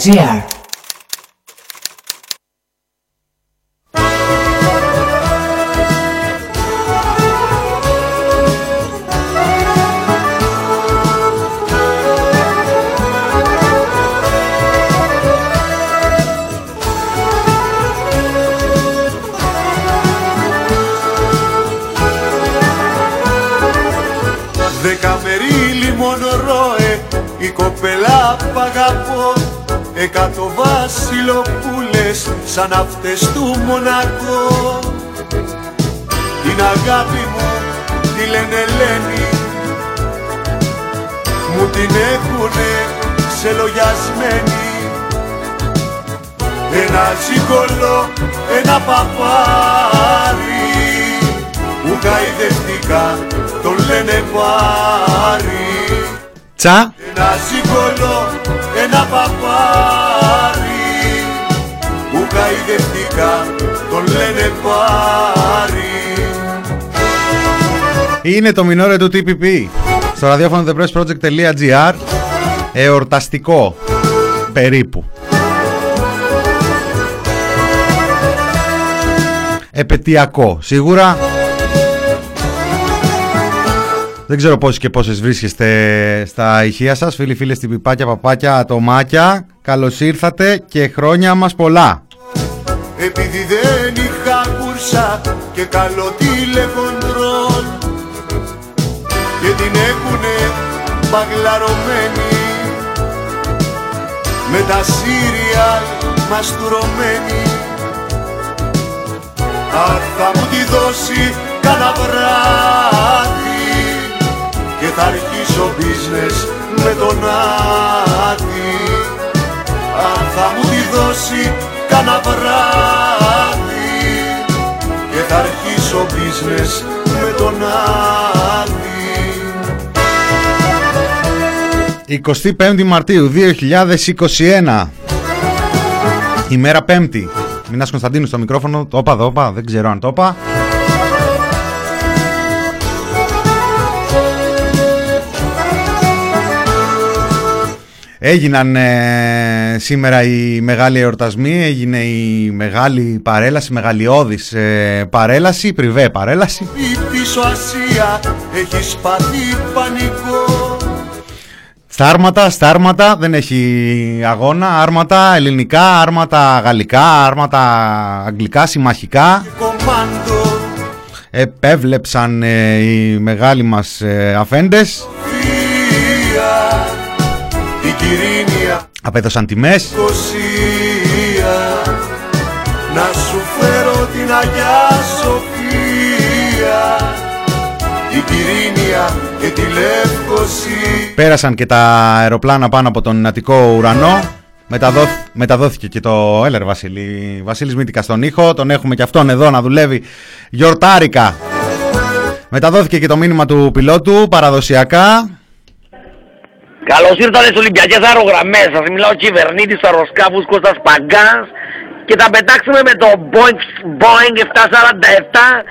dear. Σαν αυτές του Μονακό Την αγάπη μου τη λένε Ελένη. Μου την έχουνε ξελογιασμένη. Ένα τσικολό, ένα παπάρι. Που χαϊδευτικά τον λένε πάρι Τσα. Ένα τσικολό, ένα παπάρι Που χαϊδευτικά τον λένε πάρι Είναι το μινόρε του TPP στο ραδιόφωνο thepressproject.gr εορταστικό περίπου. Επαιτειακό. Σίγουρα δεν ξέρω πόσοι και πόσες βρίσκεστε στα ηχεία σας, φίλοι, φίλες, πιπάκια, παπάκια, ατομάκια. Καλώς ήρθατε και χρόνια μας πολλά. Επειδή δεν είχα κουρσά και καλό τηλεφοντρόλ Και την έχουνε μπαγλαρωμένη Με τα σύριαλ μαστουρωμένη. Αν θα μου τη δώσει κάνα βράδυ Και θα αρχίσω business με τον Άδη αν θα μου τη δώσει κάνα βράδυ και θα αρχίσω business με τον Άδη 25 Μαρτίου 2021 ημέρα Πέμπτη. Μινάς Κωνσταντίνου στο μικρόφωνο. Το είπα, το είπα, δεν ξέρω αν το είπα Έγιναν ε, σήμερα οι μεγάλοι εορτασμοί, έγινε η μεγάλη παρέλαση, μεγαλειώδης ε, παρέλαση, πριβέ παρέλαση. Η πίσω Ασία έχει πάθει πανικό. Στα άρματα, στα άρματα, δεν έχει αγώνα, άρματα ελληνικά, άρματα γαλλικά, άρματα αγγλικά, συμμαχικά. κομμάντο. Επέβλεψαν ε, οι μεγάλοι μας ε, αφέντες, Φία η Κυρίνια απέδωσαν τιμές. Κοσία να σου φέρω την Αγιά Σοφία η Κυρίνια και τη Λευκοσία Πέρασαν και τα αεροπλάνα πάνω από τον Αττικό ουρανό. Μεταδόθ- μεταδόθηκε και το Έλερ Βασίλη. Βασίλης Μήτικα στον ήχο. Τον έχουμε και αυτόν εδώ να δουλεύει γιορτάρικα. Μεταδόθηκε και το μήνυμα του πιλότου παραδοσιακά. Καλώς ήρθατε στις Ολυμπιακές αερογραμμές. Σας μιλάω ο κυβερνήτης του αεροσκάφους Κώστας Παγκάς και θα πετάξουμε με το Boeing, Boeing 747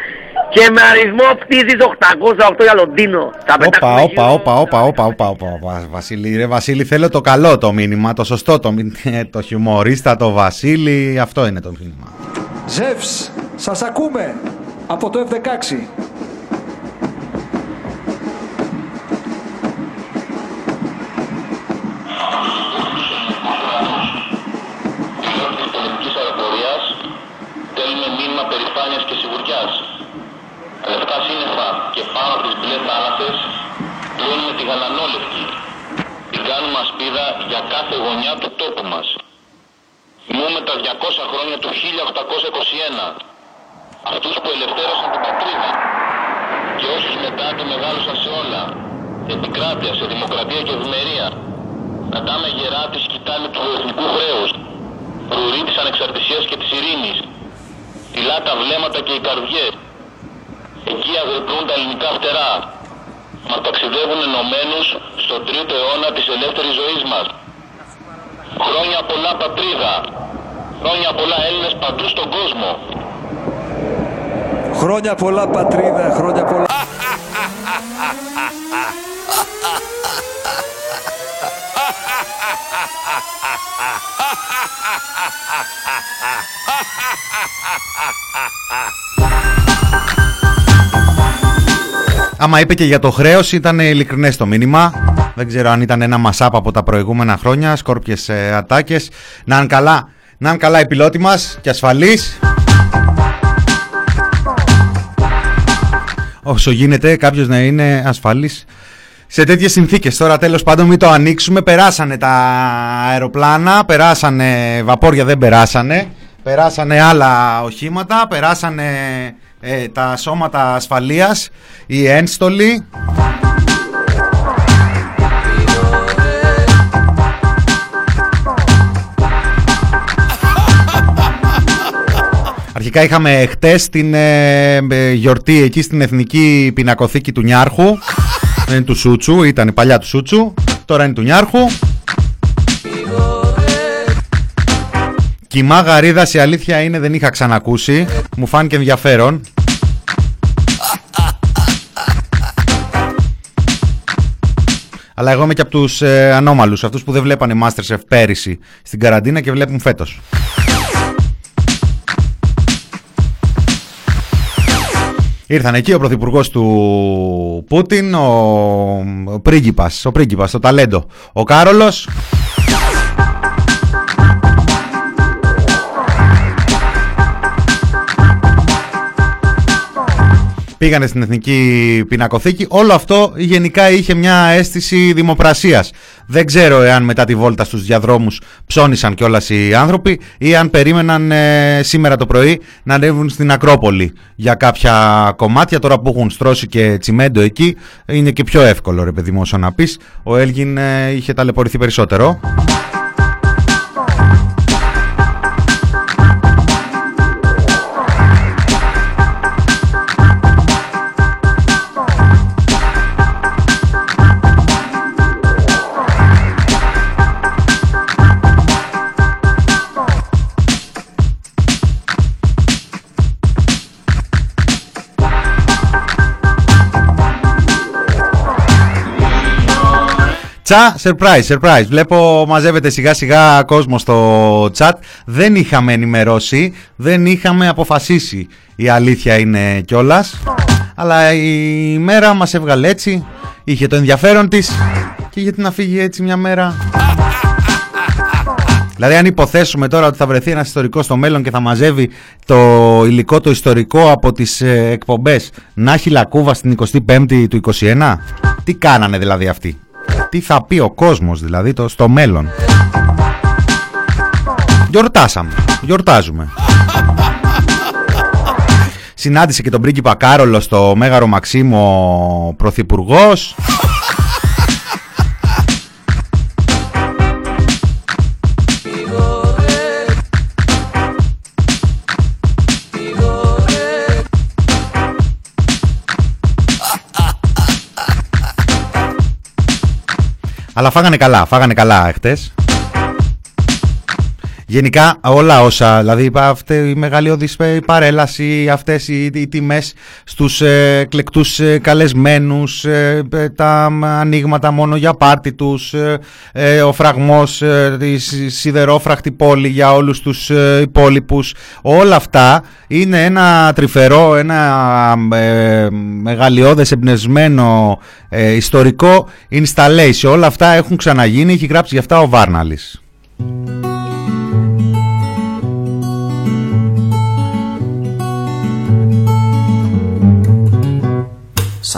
και με αριθμό πτήσης 808 για Λονδίνο. Θα Όπα, πετάξουμε όπα, γύρω- όπα, όπα, όπα, όπα, όπα, όπα. Βασίλη, ρε Βασίλη, θέλω το καλό το μήνυμα, το σωστό το μήνυμα. Το χιουμορίστα, το Βασίλη, αυτό είναι το μήνυμα. Ζεύς, σας ακούμε από το F-16. Μήνυμα περηφάνειας και σιγουριάς. Λευκά σύννεφα και πάνω από τις μπλε θάλασσες πλώνουμε τη γαλανόλευκη. Την κάνουμε ασπίδα για κάθε γωνιά του τόπου μας. Θυμούμε τα 200 χρόνια του 1821. Αυτούς που ελευθέρωσαν την πατρίδα. Και όσους μετά τη μεγάλωσαν σε όλα. Σε επικράτεια, σε δημοκρατία και ευημερία. Κρατάμε γερά τη σκητάλη του εθνικού χρέους. Φρουρή της ανεξαρτησίας και της ειρήνης. Φυλά τα βλέμματα και οι καρδιές. Εκεί αγρυπνούν τα ελληνικά φτερά. Μας ταξιδεύουν ενωμένους στο τρίτο αιώνα της ελεύθερης ζωής μας. Χρόνια πολλά πατρίδα. Χρόνια πολλά Έλληνες παντού στον κόσμο. Χρόνια πολλά πατρίδα, χρόνια πολλά. ha ha ha ha Άμα είπε και για το χρέος, ήταν ειλικρινές το μήνυμα. Δεν ξέρω αν ήταν ένα μασάπ από τα προηγούμενα χρόνια, σκόρπιες ε, ατάκες. Να είναι καλά, να είναι καλά οι πιλότοι μας και ασφαλεί. Όσο γίνεται, κάποιος να είναι ασφαλής σε τέτοιες συνθήκες. Τώρα τέλος πάντων μην το ανοίξουμε. Περάσανε τα αεροπλάνα, περάσανε βαπόρια δεν περάσανε. Περάσανε άλλα οχήματα, περάσανε ε, τα σώματα ασφαλείας, οι ένστολοι. Αρχικά είχαμε χτες την ε, ε, γιορτή εκεί στην Εθνική Πινακοθήκη του Νιάρχου. Δεν είναι του Σούτσου, ήταν η παλιά του Σούτσου. Τώρα είναι του Νιάρχου. Κοιμά γαρίδα η αλήθεια είναι δεν είχα ξανακούσει. Μου φάνηκε ενδιαφέρον. Αλλά εγώ είμαι και από τους ε, ανώμαλους, αυτούς που δεν βλέπανε Masterchef πέρυσι στην καραντίνα και βλέπουν φέτος. Ήρθαν εκεί ο πρωθυπουργός του Πούτιν, ο, ο πρίγκιπας, ο πρίγκιπας, το ταλέντο, ο Κάρολος. Πήγανε στην Εθνική Πινακοθήκη. Όλο αυτό γενικά είχε μια αίσθηση δημοπρασίας. Δεν ξέρω εάν μετά τη βόλτα στους διαδρόμους ψώνισαν κιόλας οι άνθρωποι ή αν περίμεναν ε, σήμερα το πρωί να ανέβουν στην Ακρόπολη για κάποια κομμάτια. Τώρα που έχουν στρώσει και τσιμέντο εκεί είναι και πιο εύκολο ρε παιδί μου όσο να πεις. Ο Έλγιν ε, είχε ταλαιπωρηθεί περισσότερο. Τσα, surprise, surprise. Βλέπω μαζεύεται σιγά σιγά κόσμο στο chat. Δεν είχαμε ενημερώσει, δεν είχαμε αποφασίσει. Η αλήθεια είναι κιόλας. Αλλά η μέρα μας έβγαλε έτσι. Είχε το ενδιαφέρον της. Και γιατί να φύγει έτσι μια μέρα; Δηλαδή αν υποθέσουμε τώρα ότι θα βρεθεί ένας ιστορικός στο μέλλον και θα μαζεύει το υλικό το ιστορικό από τις ε, εκπομπές να έχει λακκούβα στην 25η του 21. Τι κάνανε δηλαδή αυτοί; Τι θα πει ο κόσμος δηλαδή το, στο μέλλον; Γιορτάσαμε. Γιορτάζουμε. Συνάντησε και τον πρίγκιπα Κάρολο στο Μέγαρο Μαξίμο Πρωθυπουργός. Αλλά φάγανε καλά, φάγανε καλά χτες. Γενικά όλα όσα, δηλαδή αυτή η μεγαλειώδης παρέλαση, αυτές οι, οι τιμές στους ε, εκλεκτούς ε, καλεσμένους, ε, τα ανοίγματα μόνο για πάρτι τους, ο φραγμός, η σιδερόφραχτη πόλη για όλους τους υπόλοιπους, όλα αυτά είναι ένα τρυφερό, ένα μεγαλειώδες εμπνευσμένο ιστορικό installation. Όλα αυτά έχουν ξαναγίνει, έχει γράψει γι' αυτά ο Βάρναλης.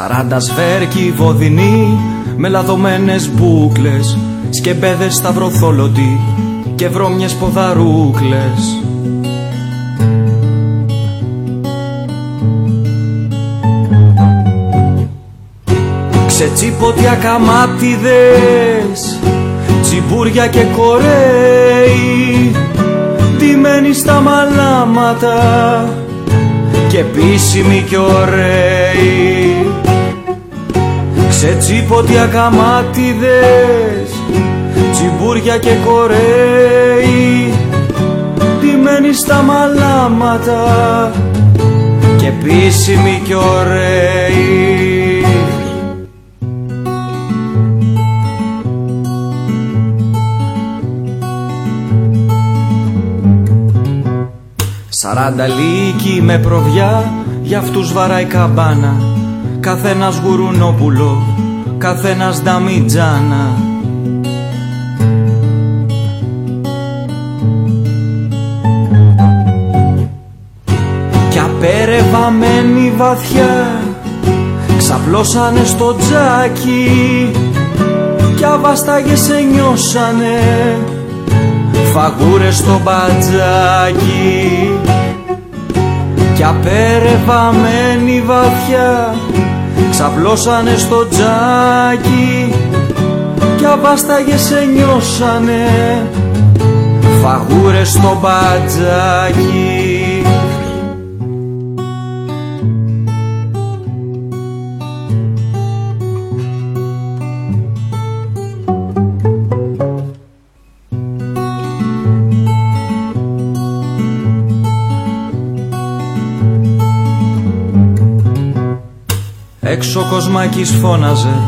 Σαράντα σβέρκι βοδινή με λαδωμένες μπούκλες Σκεμπέδες σταυροθόλωτοι και βρώμιες ποδαρούκλες. Ξετσίποτι ακαμάτιδες τσιμπούρια και κορέοι ντυμένοι στα μαλάματα και επίσημοι και ωραίοι σε τσίποτοι ακαμάτιδες τσιμπούρια και κορέοι ντυμένοι στα μαλάματα και επίσημοι και ωραίοι. Σαράντα λύκοι με προβιά, για αυτούς βαράει καμπάνα Καθένας γουρουνόπουλο, καθένας νταμιτζάνα. Κι απέρευαμένοι βαθιά Ξαπλώσανε στο τζάκι Κι αβάσταγες σε νιώσανε Φαγούρες στο μπατζάκι. Κι απέρευαμένοι βαθιά Ξαπλώσανε στο τζάκι Κι αβάσταγες σε νιώσανε. Φαγούρες στο μπατζάκι Έξω κοσμάκης φώναζε.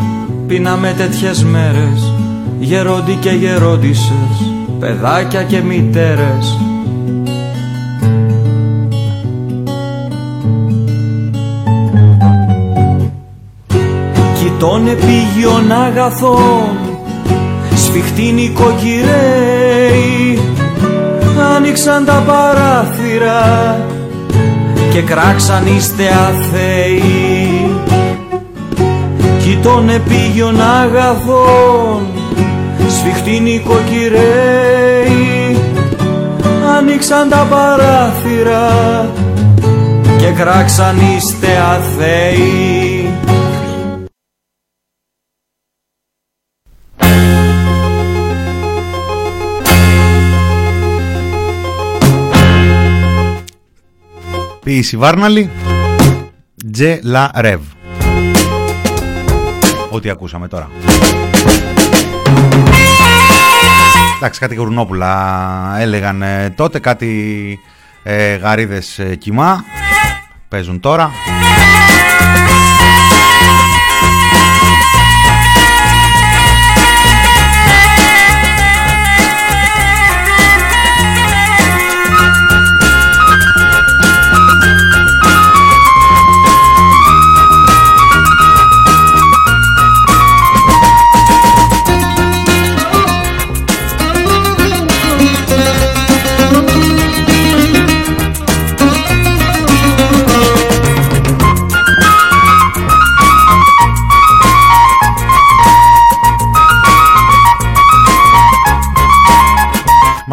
Πίναμε τέτοιες μέρες Γερόντι και γερόντισες Παιδάκια και μητέρες. Κοιτών επίγειων αγαθών Σφιχτοί νοικοκυρέοι. Άνοιξαν τα παράθυρα και κράξαν είστε αθέοι κι των επίγειων αγαθών σφιχτοί νοικοκυρέοι άνοιξαν τα παράθυρα και κράξαν είστε αθέοι. Ποιήση Βάρναλη; Τζε Λα Ρεβ Ό,τι ακούσαμε τώρα. Εντάξει κάτι γουρνόπουλα έλεγαν ε, τότε Κάτι ε, γαρίδες ε, κοιμά Παίζουν τώρα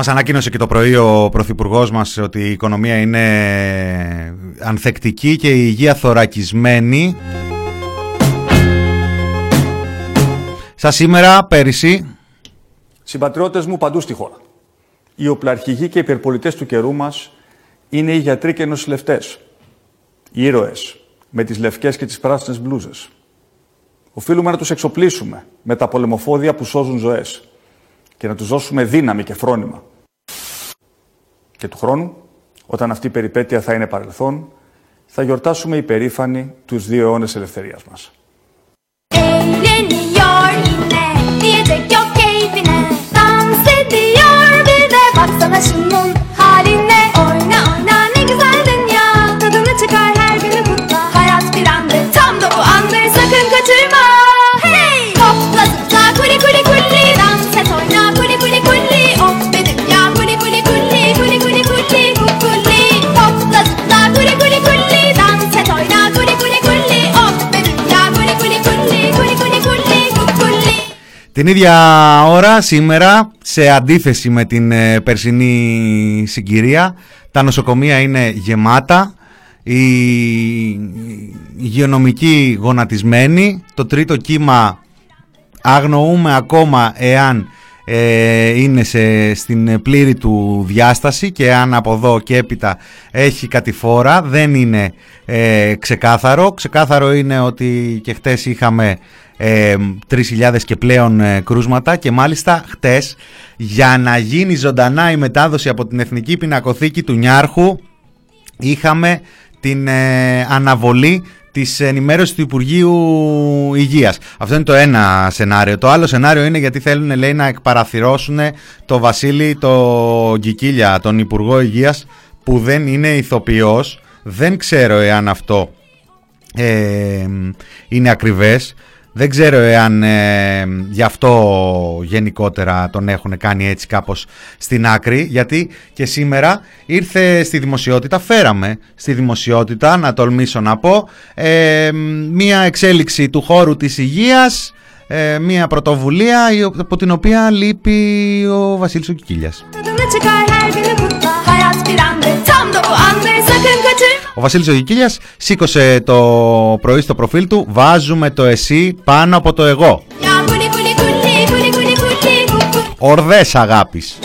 Μας ανακοίνωσε και το πρωί ο Πρωθυπουργός μας ότι η οικονομία είναι ανθεκτική και η υγεία θωρακισμένη. Σα σήμερα, πέρυσι... Συμπατριώτες μου παντού στη χώρα. Οι οπλαρχηγοί και οι υπερπολιτές του καιρού μας είναι οι γιατροί και οι νοσηλευτές. Οι ήρωες με τις λευκές και τις πράσινες μπλούζες. Οφείλουμε να τους εξοπλίσουμε με τα πολεμοφόδια που σώζουν ζωές και να τους δώσουμε δύναμη και φρόνημα. Και του χρόνου, όταν αυτή η περιπέτεια θα είναι παρελθόν, θα γιορτάσουμε υπερήφανοι τους δύο αιώνες ελευθερίας μας. Eğleniyor yine diyecek yok keyfine Dans ediyor bir de baksana şunun Την ίδια ώρα σήμερα, σε αντίθεση με την ε, περσινή συγκυρία, τα νοσοκομεία είναι γεμάτα, οι υγειονομικοί γονατισμένοι, το τρίτο κύμα αγνοούμε ακόμα εάν ε, είναι σε, στην πλήρη του διάσταση και αν από εδώ και έπειτα έχει κατηφόρα δεν είναι ε, ξεκάθαρο. Ξεκάθαρο είναι ότι και χτες είχαμε ε, 3.000 και πλέον ε, κρούσματα και μάλιστα χτες για να γίνει ζωντανά η μετάδοση από την Εθνική Πινακοθήκη του Νιάρχου είχαμε την ε, αναβολή της ενημέρωσης του Υπουργείου Υγείας. Αυτό είναι το ένα σενάριο. Το άλλο σενάριο είναι γιατί θέλουν λέει, να εκπαραθυρώσουν το Βασίλη το Γκικίλια, τον Υπουργό Υγείας που που δεν είναι ηθοποιός δεν ξέρω εάν αυτό ε, είναι ακριβές δεν ξέρω εάν ε, γι' αυτό γενικότερα τον έχουν κάνει έτσι κάπως στην άκρη γιατί και σήμερα ήρθε στη δημοσιότητα, φέραμε στη δημοσιότητα να τολμήσω να πω ε, μία εξέλιξη του χώρου της υγείας ε, μία πρωτοβουλία από την οποία λείπει ο Βασίλης ο Κικίλιας. Ο Βασίλης ο Κικίλιας σήκωσε το πρωί στο προφίλ του «Βάζουμε το εσύ πάνω από το εγώ». Ορδές αγάπης.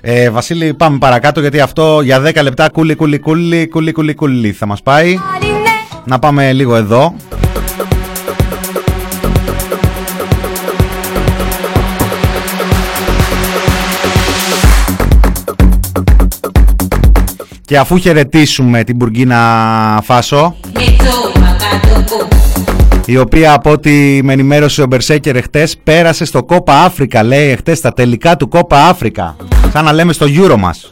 Ε, Βασίλη, πάμε παρακάτω γιατί αυτό για 10 λεπτά κούλι κούλι κούλι κούλι κούλι κούλι θα μας πάει. Να πάμε λίγο εδώ. Και αφού χαιρετήσουμε την Μπουργκίνα Φάσο η οποία από ό,τι με ενημέρωσε ο Μπερσέκερ εχθές πέρασε στο Κόπα Αφρικα λέει εχθές στα τελικά του Κόπα Αφρικα. Σαν να λέμε στο Euro μας.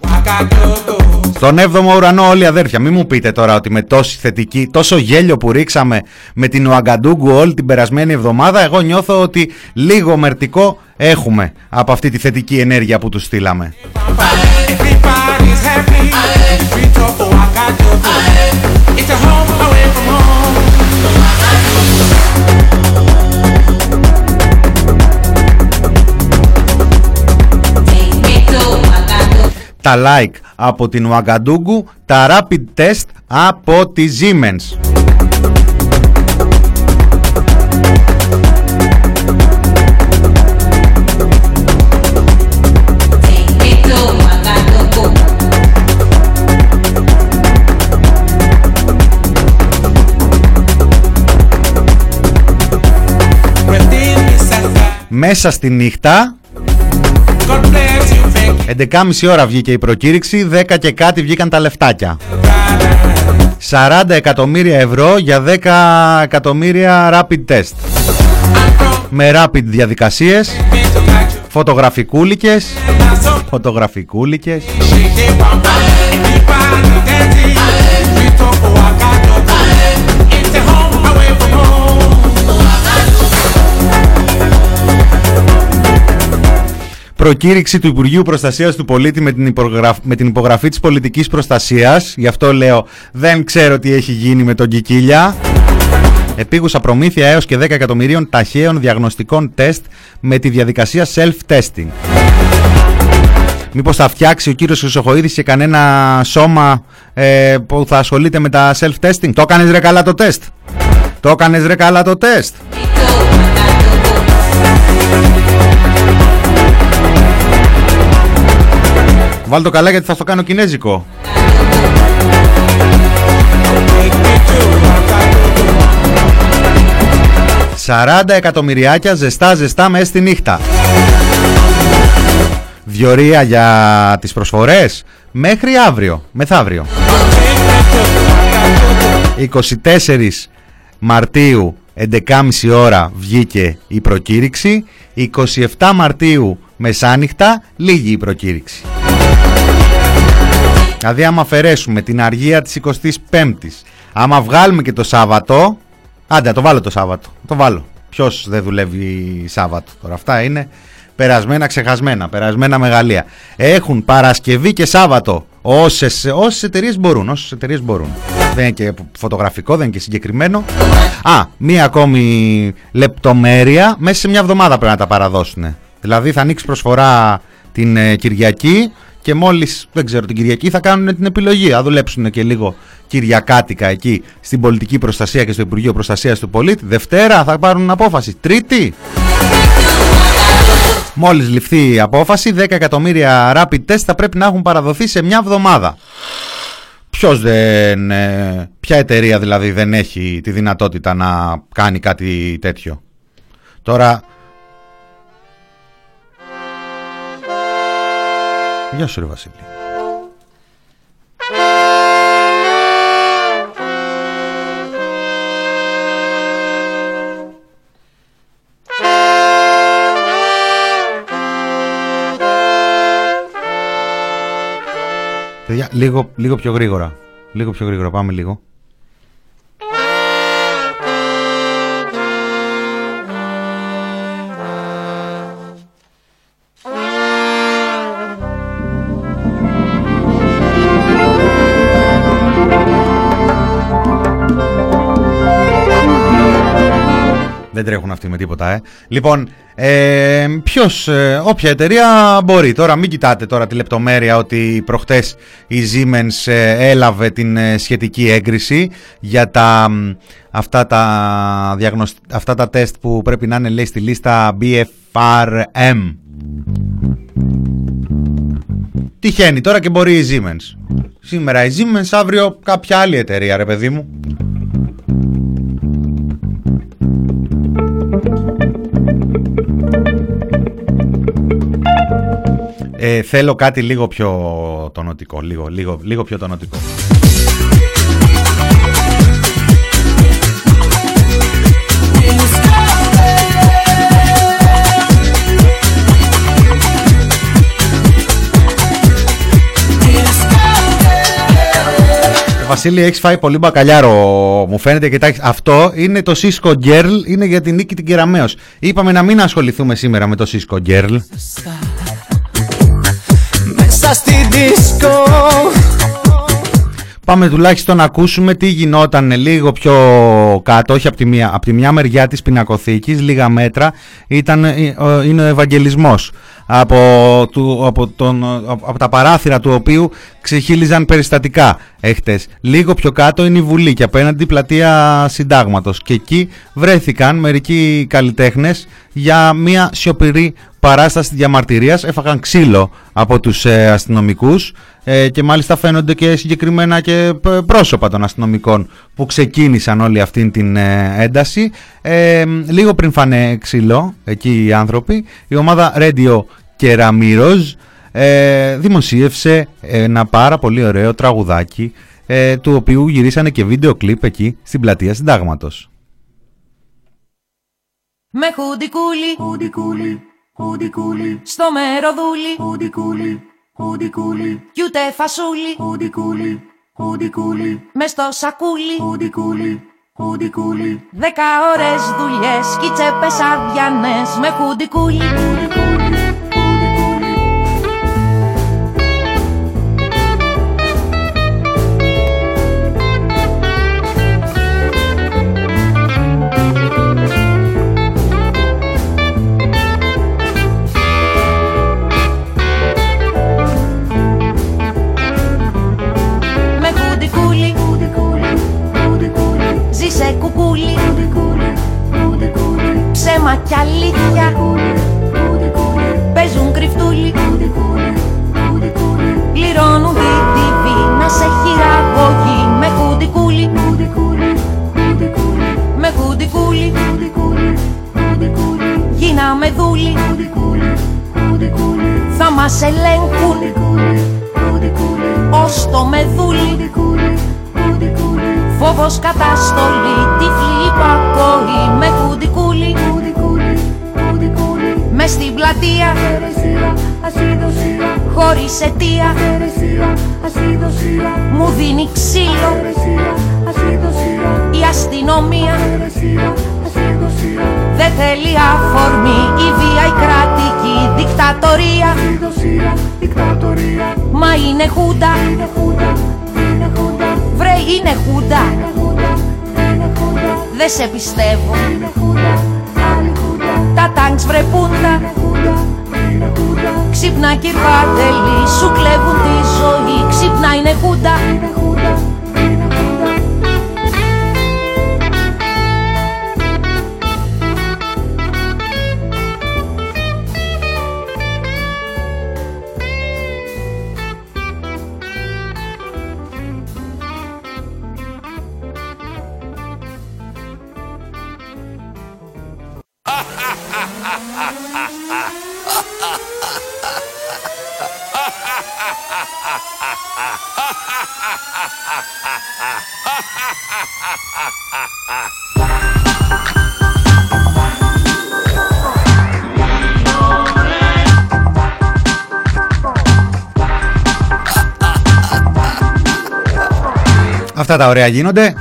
Στον 7ο ουρανό όλοι αδέρφια μην μου πείτε τώρα ότι με τόση θετική τόσο γέλιο που ρίξαμε με την Ουαγκαντούγκου όλη την περασμένη εβδομάδα εγώ νιώθω ότι λίγο μερτικό έχουμε από αυτή τη θετική ενέργεια που τους στείλαμε τα like από την Ουαγκαντούγκου, τα rapid test από τη Siemens. Μέσα στη νύχτα 11.30 ώρα βγήκε η προκήρυξη, 10 και κάτι βγήκαν τα λεφτάκια. 40 εκατομμύρια ευρώ για 10 εκατομμύρια rapid test. Με rapid διαδικασίες, φωτογραφικούλικες, φωτογραφικούλικες. Προκήρυξη του Υπουργείου Προστασίας του Πολίτη με την, υπογραφή, με την υπογραφή της πολιτικής προστασίας. Γι' αυτό λέω δεν ξέρω τι έχει γίνει με τον Κικίλια. Επίγουσα προμήθεια έως και 10 εκατομμυρίων ταχαίων διαγνωστικών τεστ με τη διαδικασία self-testing. Μήπως θα φτιάξει ο κύριος Χρυσοχοίδης και κανένα σώμα ε, που θα ασχολείται με τα self-testing; Το έκανες ρε καλά το τεστ. Το έκανες ρε καλά το τεστ. Βάλ το καλά γιατί θα στο κάνω κινέζικο. Σαράντα εκατομμυριάκια ζεστά ζεστά μέσα στη νύχτα. Διορία για τις προσφορές μέχρι αύριο, μεθαύριο. 24 Μαρτίου 11.30 ώρα βγήκε η προκήρυξη. 27 Μαρτίου μεσάνυχτα λίγη η προκήρυξη. Δηλαδή άμα αφαιρέσουμε την αργία της 25ης, άμα βγάλουμε και το Σάββατο, άντε το βάλω το Σάββατο, το βάλω. Ποιος δεν δουλεύει Σάββατο τώρα, αυτά είναι περασμένα ξεχασμένα, περασμένα μεγαλεία. Έχουν Παρασκευή και Σάββατο όσες, όσες εταιρείες μπορούν, όσες εταιρείες μπορούν. Δεν είναι και φωτογραφικό, δεν είναι και συγκεκριμένο. Α, μία ακόμη λεπτομέρεια, μέσα σε μια εβδομάδα πρέπει να τα παραδώσουν. Δηλαδή θα ανοίξει προσφορά την ε, Κυριακή, και μόλις, δεν ξέρω, την Κυριακή θα κάνουν την επιλογή. Θα δουλέψουν και λίγο Κυριακάτικα εκεί στην πολιτική προστασία και στο Υπουργείο Προστασίας του Πολίτη. Δευτέρα θα πάρουν απόφαση. Τρίτη. Μόλις ληφθεί η απόφαση, 10 εκατομμύρια rapid test θα πρέπει να έχουν παραδοθεί σε μια εβδομάδα. Ποιος δεν, ε, ποια εταιρεία δηλαδή δεν έχει τη δυνατότητα να κάνει κάτι τέτοιο. Τώρα μια σου ρε Βασίλη. Λίγο, λίγο πιο γρήγορα. Λίγο πιο γρήγορα. Πάμε λίγο. Δεν τρέχουν αυτοί με τίποτα, ε. Λοιπόν, ε, ποιος, ε, όποια εταιρεία μπορεί. Τώρα μην κοιτάτε τώρα τη λεπτομέρεια ότι προχτές η Siemens ε, έλαβε την ε, σχετική έγκριση για τα, μ, αυτά, τα διαγνωσ... αυτά τα τεστ που πρέπει να είναι λέει στη λίστα BFRM. Τυχαίνει τώρα και μπορεί η Siemens. Σήμερα η Siemens, αύριο κάποια άλλη εταιρεία ρε παιδί μου. Ε, θέλω κάτι λίγο πιο τονωτικό, λίγο, λίγο, λίγο πιο τονωτικό. Βασίλη, έχεις φάει πολύ μπακαλιάρο, μου φαίνεται. Κοιτάξτε, αυτό είναι το Cisco Girl, είναι για την νίκη την Κεραμέως. Είπαμε να μην ασχοληθούμε σήμερα με το Cisco Girl. Μέσα στη δίσκο Πάμε τουλάχιστον να ακούσουμε τι γινόταν λίγο πιο κάτω, όχι από τη μία, από τη μια μεριά της πινακοθήκης, λίγα μέτρα, ήταν, ε, ο- είναι ο Ευαγγελισμός, από, του, από, τον, από τα παράθυρα του οποίου ξεχύλιζαν περιστατικά έχτες. Λίγο πιο κάτω είναι η Βουλή και απέναντι η πλατεία Συντάγματος. Και εκεί βρέθηκαν μερικοί καλλιτέχνες για μια σιωπηρή παράσταση διαμαρτυρίας, έφαγαν ξύλο από τους ε, αστυνομικούς ε, και μάλιστα φαίνονται και συγκεκριμένα και π- πρόσωπα των αστυνομικών που ξεκίνησαν όλη αυτή την ε, ένταση. Ε, λίγο πριν φάνε ξύλο εκεί οι άνθρωποι, η ομάδα Radio Κεραμίροζ ε, δημοσίευσε ένα πάρα πολύ ωραίο τραγουδάκι ε, του οποίου γυρίσανε και βίντεο κλιπ εκεί στην πλατεία Συντάγματος. Με χουντικούλι, χουντικούλι, χουντικούλι, στο μεροδούλι, χουντικούλι, χουντικούλι, κι ούτε φασούλι, χουντικούλι, χουντικούλι, μες στο σακούλι, χουντικούλι, χουντικούλι, δέκα ώρες δουλειές κι οι τσέπες αδιανές, με χουντικούλι, χουντικούλι, χουντικούλι. Μας ελέγχουν. Ως το μεδούλι Φόβος καταστολή, τυφλή υπακοή Με χουντικούλι, με στην πλατεία. Χωρίς αιτία, μου δίνει ξύλο. Η αστυνομία δεν θέλει αφορμή Η βία η κρατική δικτατορία. Μα είναι χούντα. Βρε είναι χούντα. Δε σε πιστεύω. Τα τάγκς βρε πούντα. Ξύπνα κυρπάτελη Σου κλέβουν τη ζωή. Ξύπνα είναι χούντα Αυτά τα ωραία γίνονται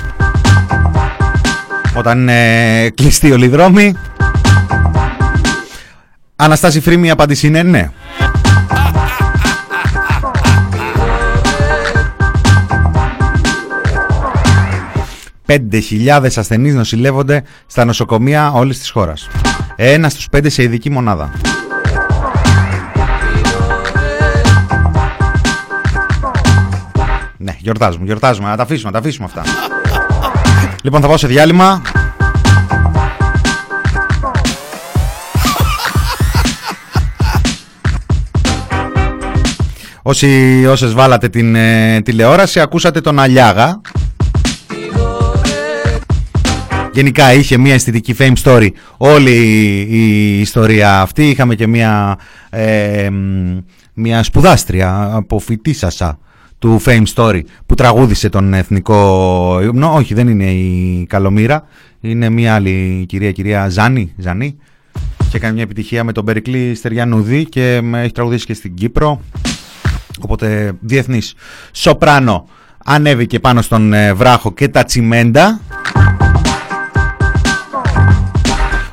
όταν είναι κλειστοί όλοι δρόμοι. Αναστάση Φρήμη η απάντηση είναι ναι. 5.000 ασθενείς νοσηλεύονται στα νοσοκομεία όλης της χώρας. Ένας στους πέντε σε ειδική μονάδα. Ναι, γιορτάζουμε, γιορτάζουμε. Να τα αφήσουμε, να τα αφήσουμε αυτά. λοιπόν, θα πάω σε διάλειμμα. Όσοι, όσες βάλατε την ε, τηλεόραση, ακούσατε τον Αλιάγα. Γενικά είχε μια αισθητική fame story όλη η ιστορία αυτή. Είχαμε και μια, ε, μια σπουδάστρια από φοιτήσασα του Fame Story που τραγούδισε τον εθνικό ύμνο. Όχι, δεν είναι η Καλομήρα. Είναι μια άλλη κυρία, κυρία Ζάνη. Ζανή. Και έκανε μια επιτυχία με τον Περικλή Στεριανούδη και έχει τραγουδήσει και στην Κύπρο. Οπότε διεθνής σοπράνο ανέβηκε πάνω στον ε, βράχο και τα τσιμέντα.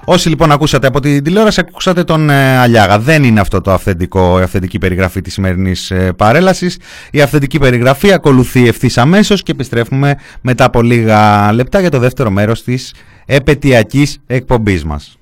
Όσοι λοιπόν ακούσατε από την τηλεόραση, ακούσατε τον ε, Αλιάγα. Δεν είναι αυτό το αυθεντικό, η αυθεντική περιγραφή της σημερινής ε, παρέλασης. Η αυθεντική περιγραφή ακολουθεί ευθύς αμέσως και επιστρέφουμε μετά από λίγα λεπτά για το δεύτερο μέρος της επαιτειακής εκπομπής μας.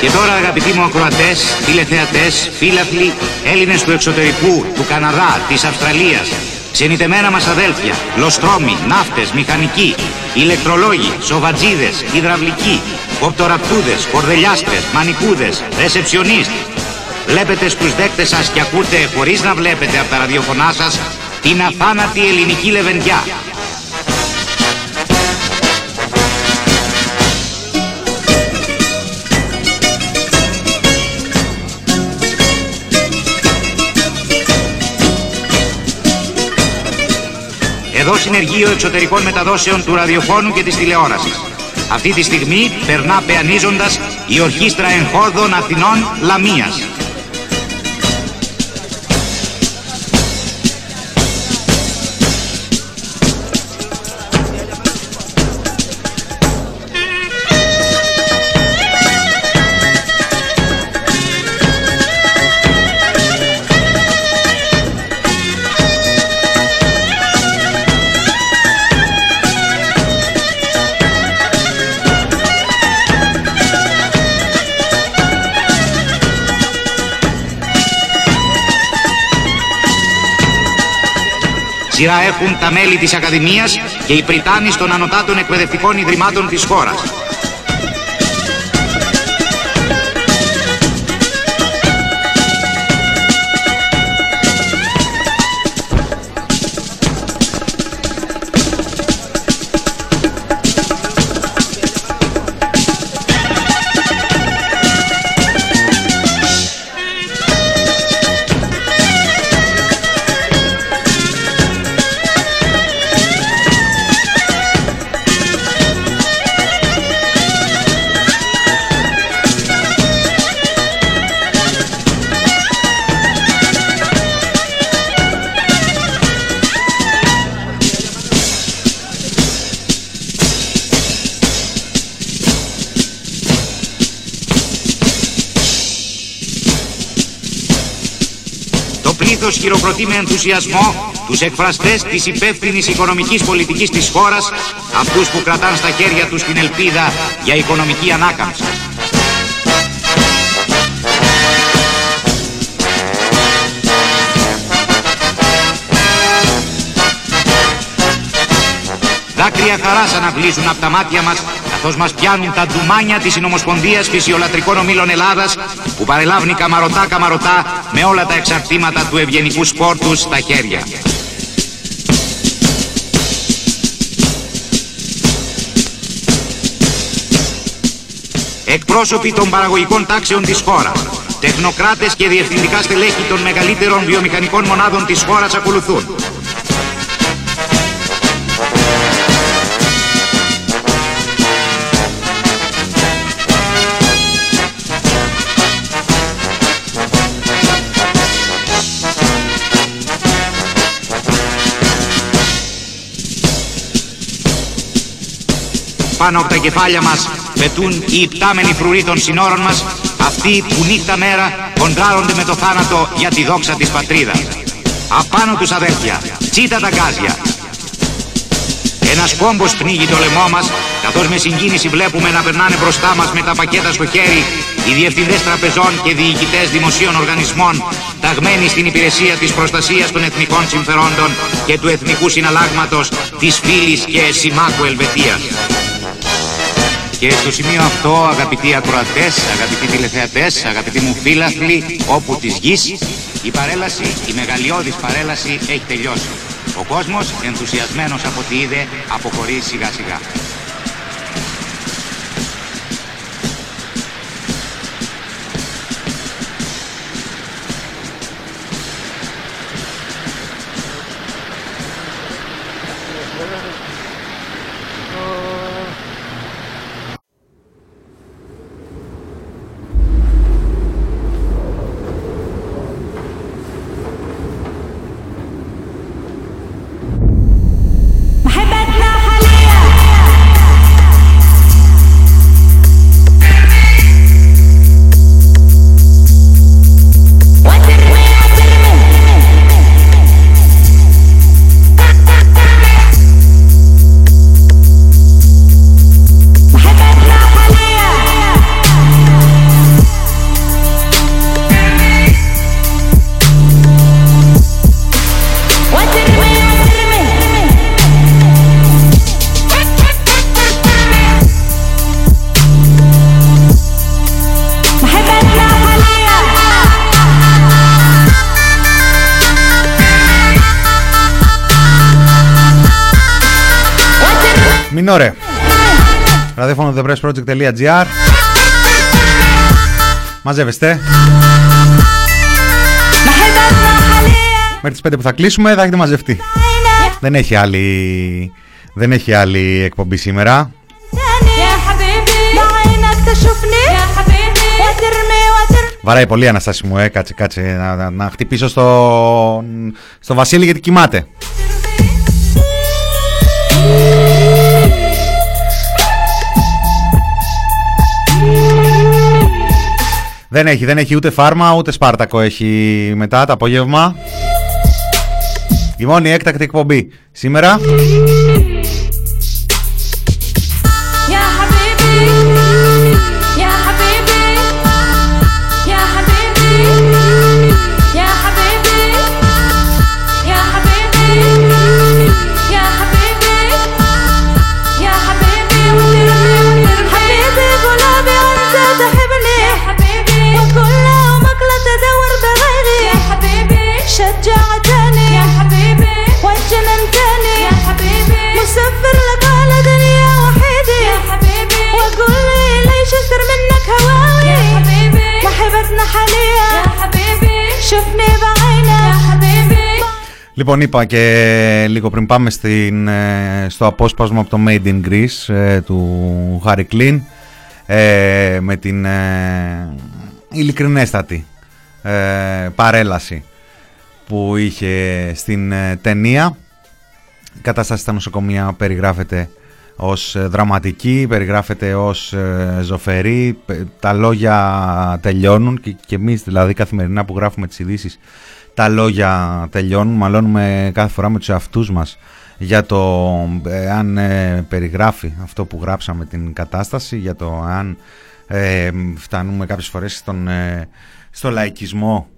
Και τώρα αγαπητοί μου ακροατές, τηλεθεατές, φίλαθλοι, Έλληνες του εξωτερικού, του Καναδά, της Αυστραλίας, ξενιτεμένα μας αδέλφια, λοστρόμοι, ναύτες, μηχανικοί, ηλεκτρολόγοι, σοβατζίδες, υδραυλικοί, κοπτοραπτούδες, κορδελιάστρες, μανικούδες, ρεσεψιονίστ. Βλέπετε στους δέκτες σας και ακούτε χωρίς να βλέπετε από τα ραδιοφωνά σας την αθάνατη ελληνική λεβεντιά. Εδώ συνεργείο εξωτερικών μεταδόσεων του ραδιοφώνου και της τηλεόρασης. Αυτή τη στιγμή περνά πεανίζοντας η Ορχήστρα Εγχόρδων Αθηνών Λαμίας. Σειρά έχουν τα μέλη της Ακαδημίας και οι πριτάνοι των ανωτάτων εκπαιδευτικών ιδρυμάτων της χώρας. Το πλήθος χειροκροτεί με ενθουσιασμό τους εκφραστές της υπεύθυνης οικονομικής πολιτικής της χώρας, αυτούς που κρατάν στα χέρια τους την ελπίδα για οικονομική ανάκαμψη. Δάκρυα χαράς αναβλύζουν από τα μάτια μας καθώς μας πιάνουν τα ντουμάνια της Συνομοσπονδίας Φυσιολατρικών Ομίλων Ελλάδας που παρελάβνει καμαρωτά καμαρωτά με όλα τα εξαρτήματα του ευγενικού σπόρτου στα χέρια. Εκπρόσωποι των παραγωγικών τάξεων της χώρας, τεχνοκράτες και διευθυντικά στελέχη των μεγαλύτερων βιομηχανικών μονάδων της χώρας ακολουθούν. Πάνω από τα κεφάλια μας πετούν οι υπτάμενοι φρουροί των συνόρων μας, αυτοί που νύχτα μέρα κοντράρονται με το θάνατο για τη δόξα της πατρίδας. Απάνω τους αδέρφια, τσίτα τα γκάζια. Ένας κόμπος πνίγει το λαιμό μας, καθώς με συγκίνηση βλέπουμε να περνάνε μπροστά μας με τα πακέτα στο χέρι οι διευθυντές τραπεζών και διοικητές δημοσίων οργανισμών, ταγμένοι στην υπηρεσία της προστασίας των εθνικών συμφερόντων και του εθνικού συναλλάγματος της φίλης και συμμάχου Ελβετίας. Και στο σημείο αυτό, αγαπητοί ακροατές, αγαπητοί τηλεθεατές, αγαπητοί μου φίλαθλοι, όπου της γης, η παρέλαση, η μεγαλειώδης παρέλαση έχει τελειώσει. Ο κόσμος, ενθουσιασμένος από ό,τι είδε, αποχωρεί σιγά σιγά. Music.gr Μαζεύεστε. Μέχρι τις 5 που θα κλείσουμε θα έχετε μαζευτεί. Δεν έχει άλλη, δεν έχει άλλη εκπομπή σήμερα. Βαράει πολύ Αναστάση μου, ε. κάτσε, κάτσε να, χτυπήσω στο, στο Βασίλη γιατί κοιμάται. Δεν έχει, δεν έχει ούτε φάρμα ούτε σπάρτακο έχει μετά το απόγευμα. Η μόνη έκτακτη εκπομπή σήμερα. Λοιπόν, είπα και λίγο πριν πάμε στην, ε, στο απόσπασμα από το Made in Greece ε, του Harry Κλίν ε, με την ε, ειλικρινέστατη ε, παρέλαση που είχε στην ε, ταινία. Η κατάσταση στα νοσοκομεία περιγράφεται ως ε, δραματική, περιγράφεται ως ε, ζωφερή, πε- τα λόγια τελειώνουν και, και εμείς δηλαδή καθημερινά που γράφουμε τις ειδήσεις τα λόγια τελειώνουν, μαλώνουμε κάθε φορά με τους εαυτούς μας για το ε, αν ε, περιγράφει αυτό που γράψαμε την κατάσταση, για το αν ε, φτάνουμε κάποιες φορές στον, ε, στο λαϊκισμό,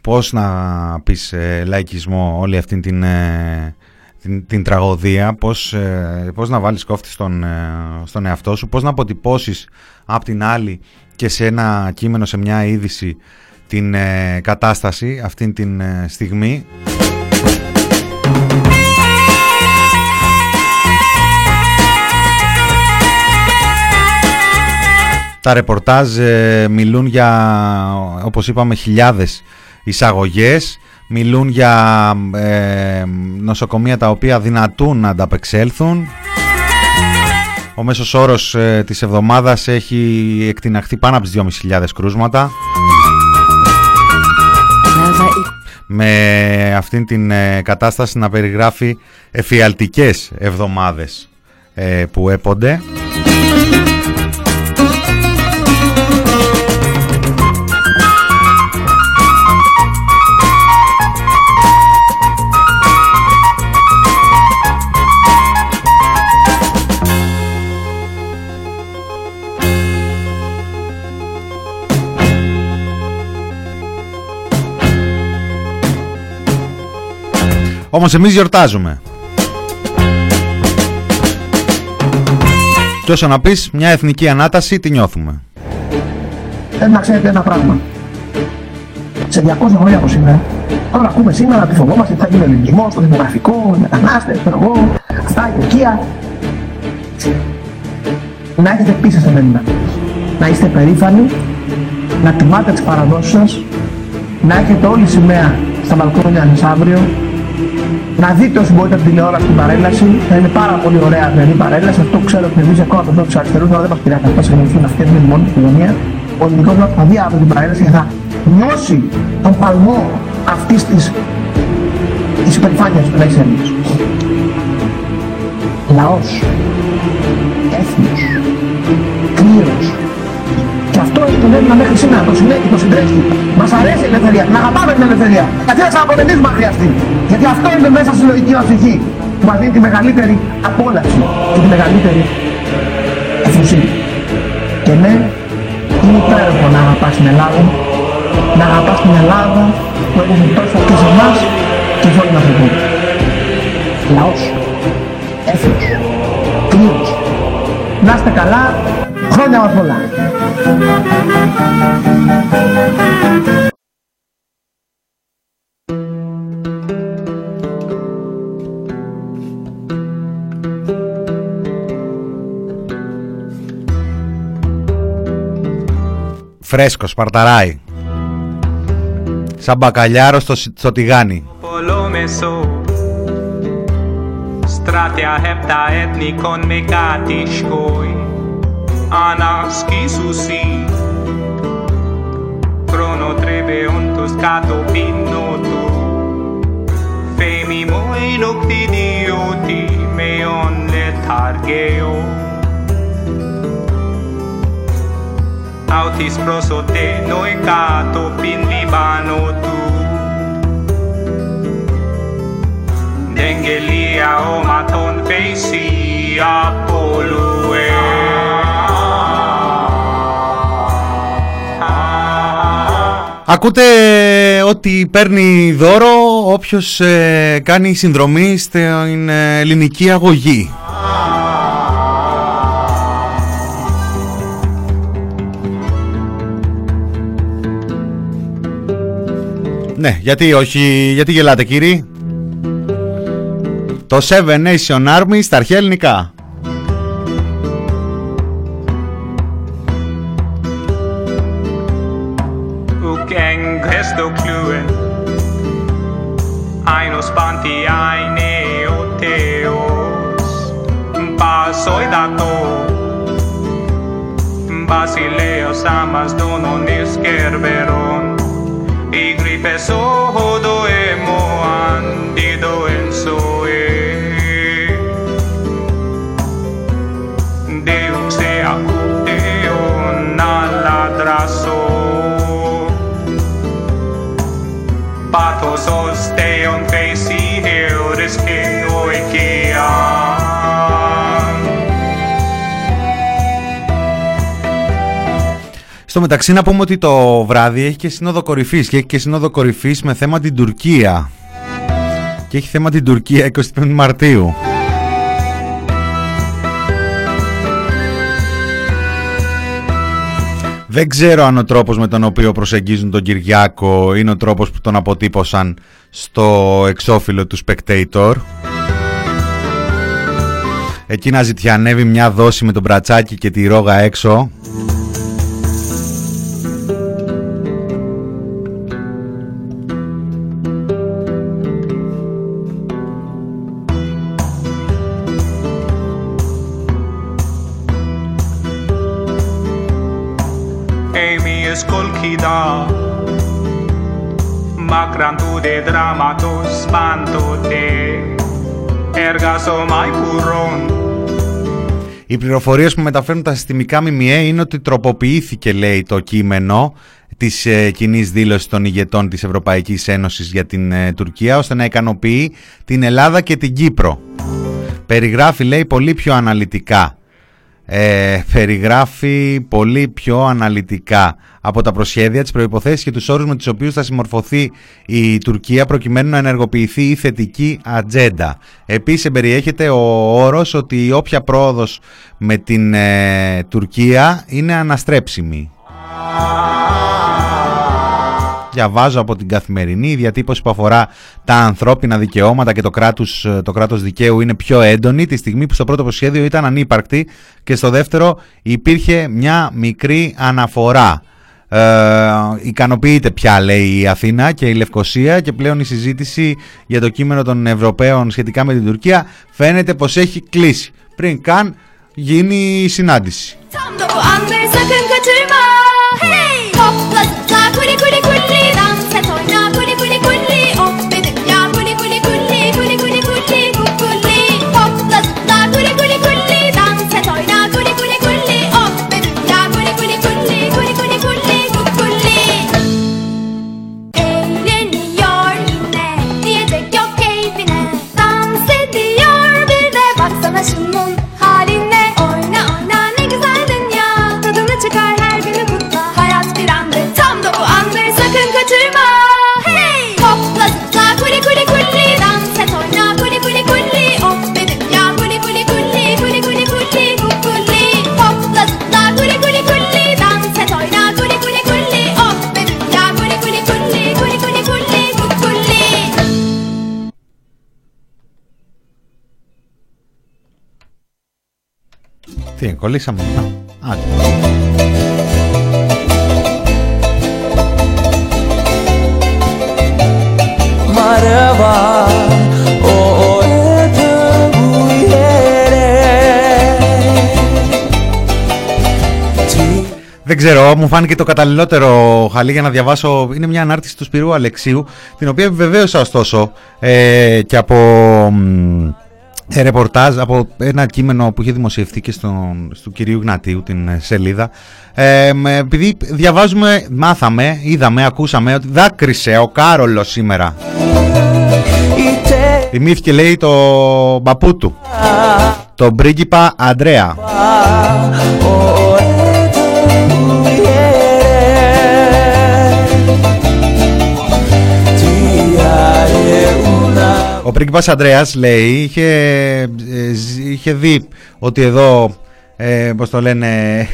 πώς να πεις ε, λαϊκισμό όλη αυτή την, ε, την, την τραγωδία, πώς, ε, πώς να βάλεις κόφτη στον, ε, στον εαυτό σου, πώς να αποτυπώσεις απ' την άλλη και σε ένα κείμενο, σε μια είδηση την ε, κατάσταση αυτήν την ε, στιγμή. Τα ρεπορτάζ ε, μιλούν για, όπως είπαμε, χιλιάδες εισαγωγές. Μιλούν για ε, νοσοκομεία τα οποία δυνατούν να ανταπεξέλθουν. Ο μέσος όρος ε, της εβδομάδας έχει εκτιναχθεί πάνω από τις 2.500 κρούσματα. Με αυτήν την ε, κατάσταση να περιγράφει εφιαλτικές εβδομάδες ε, που έπονται. Όμως εμείς γιορτάζουμε. Και όσο να πεις, μια εθνική ανάταση τη νιώθουμε. Θέλω να ξέρετε ένα πράγμα. Σε 200 χρόνια από σήμερα, τώρα ακούμε σήμερα ότι φοβόμαστε ότι θα γίνει ο ελληνισμός, το δημογραφικό, οι μετανάστες, ξέρω εγώ, αυτά, η Τουρκία. Να έχετε πίσω σε μένα. Να είστε περήφανοι, να τιμάτε τις παραδόσεις σας, να έχετε όλη σημαία στα μπαλκόνια μεσαύριο, να δείτε όσοι μπορείτε από την τηλεόραση την παρέλαση. Θα είναι πάρα πολύ ωραία αυτή η παρέλαση. Αυτό ξέρω ότι εμείς ακόμα από τους αριστερούς, τώρα δεν μας πειράζει αυτός. Σε να φτιάχνουμε μόνη την κοινωνία. Ο ελληνικός λαός θα δει από την παρέλαση και θα νιώσει τον παλμό αυτής της της υπερηφάνειας που λέει Έλληνες. Λαός, έθνος, κλήρος, και αυτό έχει τον Έλληνα μέχρι σήμερα, το συνέχει, το συντρέχει. Μας αρέσει η ελευθερία, να αγαπάμε την ελευθερία. Γιατί να ξαναποτελήσουμε αν χρειαστεί. Γιατί αυτό είναι μέσα στη λογική μας ψυχή που μας δίνει τη μεγαλύτερη απόλαυση και τη μεγαλύτερη εφροσύνη. Και ναι, είναι υπέροχο να αγαπάς την Ελλάδα, να αγαπάς την Ελλάδα που έδωσε τόσο και σε εμάς και σε όλη την Αφρική. Λαός, έθνος, κλήρος. Να είστε καλά, χρόνια μας πολλά. Φρέσκο, σπαρταράει. Σαν μπακαλιάρος στο, στο τηγάνι. Stratia hepta ethnikon megatishkoi Anaski susi chrono trebeontos pinnoto femimoi noctidioti meon letargeo autis prosote noi cato pin libano tu. Dengelia maton feisi apolue Ακούτε ότι παίρνει δώρο όποιος ε, κάνει συνδρομή στην ε, ελληνική αγωγή. Ναι, γιατί όχι, γιατί γελάτε κύριοι; Το Seven Nation Army στα αρχαία ελληνικά. Μεταξύ να πούμε ότι το βράδυ έχει και σύνοδο κορυφής και έχει και σύνοδο κορυφής με θέμα την Τουρκία. Και έχει θέμα την Τουρκία 25 Μαρτίου. Δεν ξέρω αν ο τρόπος με τον οποίο προσεγγίζουν τον Κυριάκο είναι ο τρόπος που τον αποτύπωσαν στο εξώφυλλο του Spectator. Εκεί να ζητιανεύει μια δόση με τον μπρατσάκι και τη ρόγα έξω. Macran tu de dramatos pantote Ergaso mai puron Οι πληροφορίες που μεταφέρουν τα συστημικά ΜΜΕ είναι ότι τροποποιήθηκε, λέει, το κείμενο της ε, κοινή δήλωσης των ηγετών της Ευρωπαϊκής Ένωσης για την ε, Τουρκία, ώστε να ικανοποιεί την Ελλάδα και την Κύπρο. Περιγράφει, λέει, πολύ πιο αναλυτικά ε, περιγράφει πολύ πιο αναλυτικά από τα προσχέδια, τις προϋποθέσεις και τους όρους με τους οποίους θα συμμορφωθεί η Τουρκία προκειμένου να ενεργοποιηθεί η θετική ατζέντα. Επίσης περιέχεται ο όρος ότι όποια πρόοδος με την ε, Τουρκία είναι αναστρέψιμη διαβάζω από την καθημερινή. Η διατύπωση που αφορά τα ανθρώπινα δικαιώματα και το κράτος, το κράτος δικαίου είναι πιο έντονη. Τη στιγμή που στο πρώτο προσχέδιο ήταν ανύπαρκτη και στο δεύτερο υπήρχε μια μικρή αναφορά. Ε, ικανοποιείται πια λέει η Αθήνα και η Λευκοσία και πλέον η συζήτηση για το κείμενο των Ευρωπαίων σχετικά με την Τουρκία φαίνεται πως έχει κλείσει. Πριν καν γίνει η συνάντηση. Τι, κολλήσαμε. Άντε. Δεν ξέρω, μου φάνηκε το καταλληλότερο χαλί για να διαβάσω. Είναι μια ανάρτηση του Σπυρού Αλεξίου, την οποία επιβεβαίωσα ωστόσο ε, και από ε, ρεπορτάζ από ένα κείμενο που είχε δημοσιευθεί και στον, στο κυρίου Γνατίου την ε, σελίδα. Ε, επειδή διαβάζουμε, μάθαμε, είδαμε, ακούσαμε ότι δάκρυσε ο Κάρολος σήμερα Θυμήθηκε λέει το παππού του τον πρίγκιπα Αντρέα Ο πρίγκιπας Ανδρέας λέει είχε, ε, είχε δει ότι εδώ ε, πώς το λένε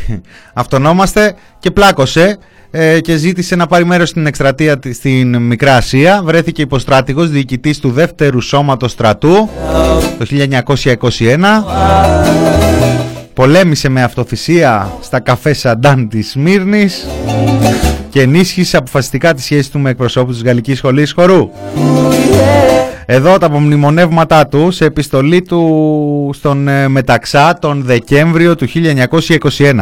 αυτονόμαστε και πλάκωσε ε, και ζήτησε να πάρει μέρος στην εκστρατεία στην Μικρά Ασία. Βρέθηκε υποστράτηγος διοικητής του δεύτερου σώματος στρατού το 1921 πολέμησε με αυτοθυσία στα καφέ Σαντάν της Σμύρνης και ενίσχυσε αποφασιστικά τη σχέση του με εκπροσώπους της Γαλλικής Σχολής Χορού εδώ τα απομνημονεύματά του σε επιστολή του στον ε, Μεταξά τον Δεκέμβριο του 1921.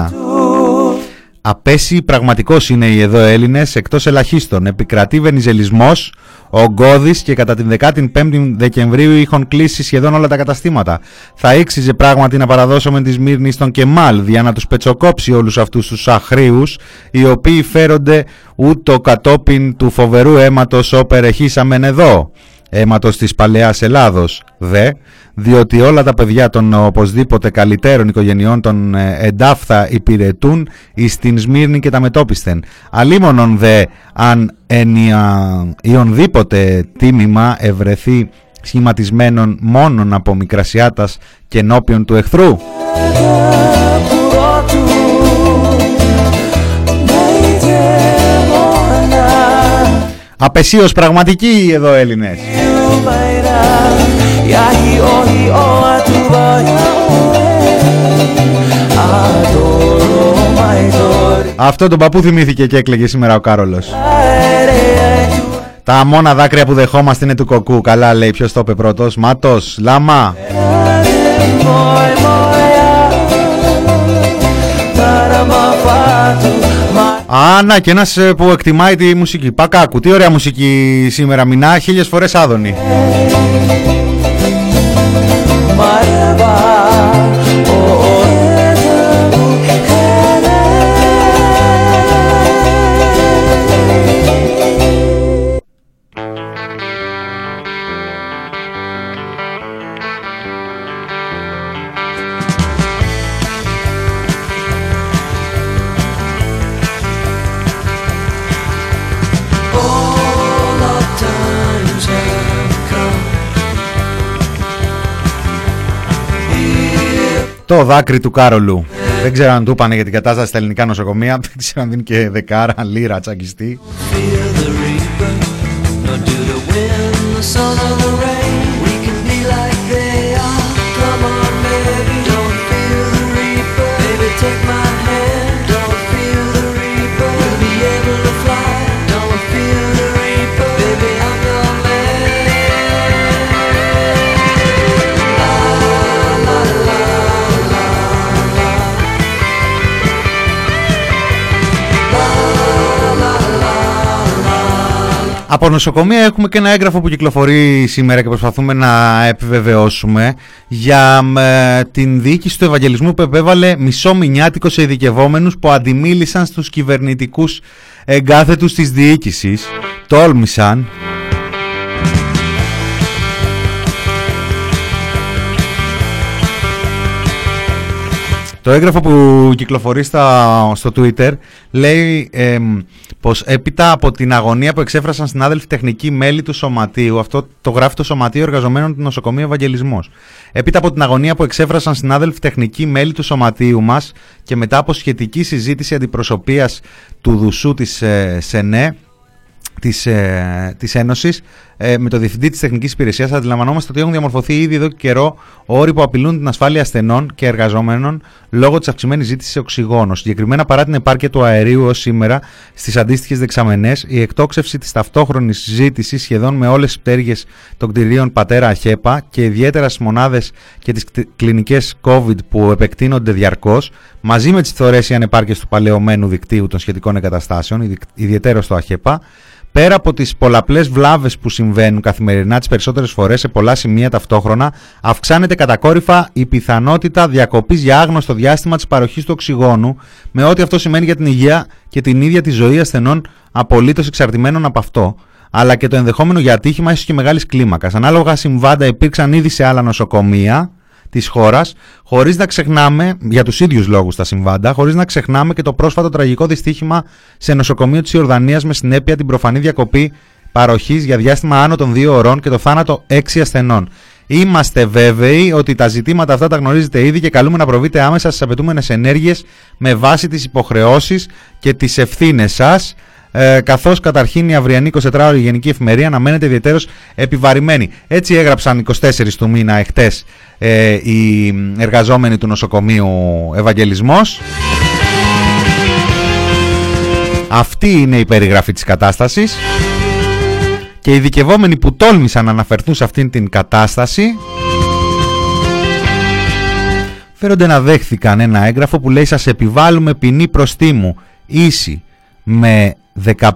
Απέσι πραγματικός είναι οι εδώ Έλληνες εκτός ελαχίστων. Επικρατεί βενιζελισμός, ογκώδης και κατά την 15η Δεκεμβρίου είχαν κλείσει σχεδόν όλα τα καταστήματα. Θα ήξιζε πράγματι να παραδώσουμε τη Σμύρνη στον Κεμάλ για να τους πετσοκόψει όλους αυτούς τους αχρίους οι οποίοι φέρονται ούτω κατόπιν του φοβερού αίματος όπερεχήσαμεν εδώ αίματος της παλαιάς Ελλάδος δε, διότι όλα τα παιδιά των οπωσδήποτε καλύτερων οικογενειών των ε, εντάφθα υπηρετούν εις την Σμύρνη και τα μετόπισθεν. Αλίμονον δε αν ιονδήποτε τίμημα ευρεθεί σχηματισμένον μόνον από μικρασιάτας και ενώπιον του εχθρού. Απεσίως πραγματικοί εδώ Έλληνες. Αυτό τον παππού θυμήθηκε και έκλαιγε σήμερα ο Κάρολος. Τα μόνα δάκρυα που δεχόμαστε είναι του κοκκού. Καλά λέει ποιος το είπε πρώτος. Μάτος, λάμα. Άνα και ένας ε, που εκτιμάει τη μουσική. Πακάκου, τι ωραία μουσική σήμερα μηνά, χίλιες φορές άδωνη. Oh, oh, Το δάκρυ του Κάρολου. Δεν ξέρω αν του είπανε για την κατάσταση στα ελληνικά νοσοκομεία. Δεν ξέρω αν δίνει και δεκάρα λίρα τσακιστή. Από νοσοκομεία έχουμε και ένα έγγραφο που κυκλοφορεί σήμερα και προσπαθούμε να επιβεβαιώσουμε για ε, την διοίκηση του Ευαγγελισμού που επέβαλε μισό μηνιάτικο σε ειδικευόμενους που αντιμίλησαν στους κυβερνητικούς εγκάθετους της διοίκησης. Τόλμησαν. Το έγγραφο που κυκλοφορεί στο Twitter λέει ε, πως έπειτα από την αγωνία που εξέφρασαν συνάδελφοι τεχνικοί μέλη του Σωματείου, αυτό το γράφει το Σωματείο Εργαζομένων του Νοσοκομείου Ευαγγελισμός, έπειτα από την αγωνία που εξέφρασαν συνάδελφοι τεχνικοί μέλη του Σωματείου μας και μετά από σχετική συζήτηση αντιπροσωπείας του Δουσού της ε, ΣΕΝΕ, της, ε, της Ένωσης ε, με το Διευθυντή της Τεχνικής Υπηρεσίας αντιλαμβανόμαστε ότι έχουν διαμορφωθεί ήδη εδώ και καιρό όροι που απειλούν την ασφάλεια ασθενών και εργαζόμενων λόγω της αυξημένης ζήτησης οξυγόνου. Συγκεκριμένα παρά την επάρκεια του αερίου ως σήμερα στις αντίστοιχες δεξαμενές, η εκτόξευση της ταυτόχρονης ζήτησης σχεδόν με όλες τις πτέρυγες των κτηρίων πατέρα Αχέπα και ιδιαίτερα στις μονάδες και τις κλινικές COVID που επεκτείνονται διαρκώς, μαζί με τις θωρές ή ανεπάρκειες του παλαιωμένου δικτύου των σχετικών εγκαταστάσεων, ιδιαίτερα στο ΑΧΕΠΑ, Πέρα από τις πολλαπλές βλάβες που συμβαίνουν καθημερινά τις περισσότερες φορές σε πολλά σημεία ταυτόχρονα, αυξάνεται κατακόρυφα η πιθανότητα διακοπής για άγνωστο διάστημα της παροχής του οξυγόνου, με ό,τι αυτό σημαίνει για την υγεία και την ίδια τη ζωή ασθενών απολύτως εξαρτημένων από αυτό, αλλά και το ενδεχόμενο για ατύχημα ίσως και μεγάλης κλίμακας. Ανάλογα συμβάντα υπήρξαν ήδη σε άλλα νοσοκομεία, της χώρας, χωρίς να ξεχνάμε, για τους ίδιους λόγους τα συμβάντα, χωρίς να ξεχνάμε και το πρόσφατο τραγικό δυστύχημα σε νοσοκομείο της Ιορδανίας με συνέπεια την προφανή διακοπή παροχής για διάστημα άνω των δύο ωρών και το θάνατο έξι ασθενών. Είμαστε βέβαιοι ότι τα ζητήματα αυτά τα γνωρίζετε ήδη και καλούμε να προβείτε άμεσα στις απαιτούμενες ενέργειες με βάση τις υποχρεώσεις και τις ευθύνες σας ε, καθώς καταρχήν η αυριανή 24ωρη Γενική Εφημερία αναμένεται ιδιαίτερως επιβαρημένη. Έτσι έγραψαν 24 του μήνα εχθές ε, οι εργαζόμενοι του νοσοκομείου Ευαγγελισμός. Αυτή είναι η περιγραφή της κατάστασης και οι ειδικευόμενοι που τόλμησαν να αναφερθούν σε αυτήν την κατάσταση φέρονται να δέχθηκαν ένα έγγραφο που λέει σας επιβάλλουμε ποινή προστίμου ίση με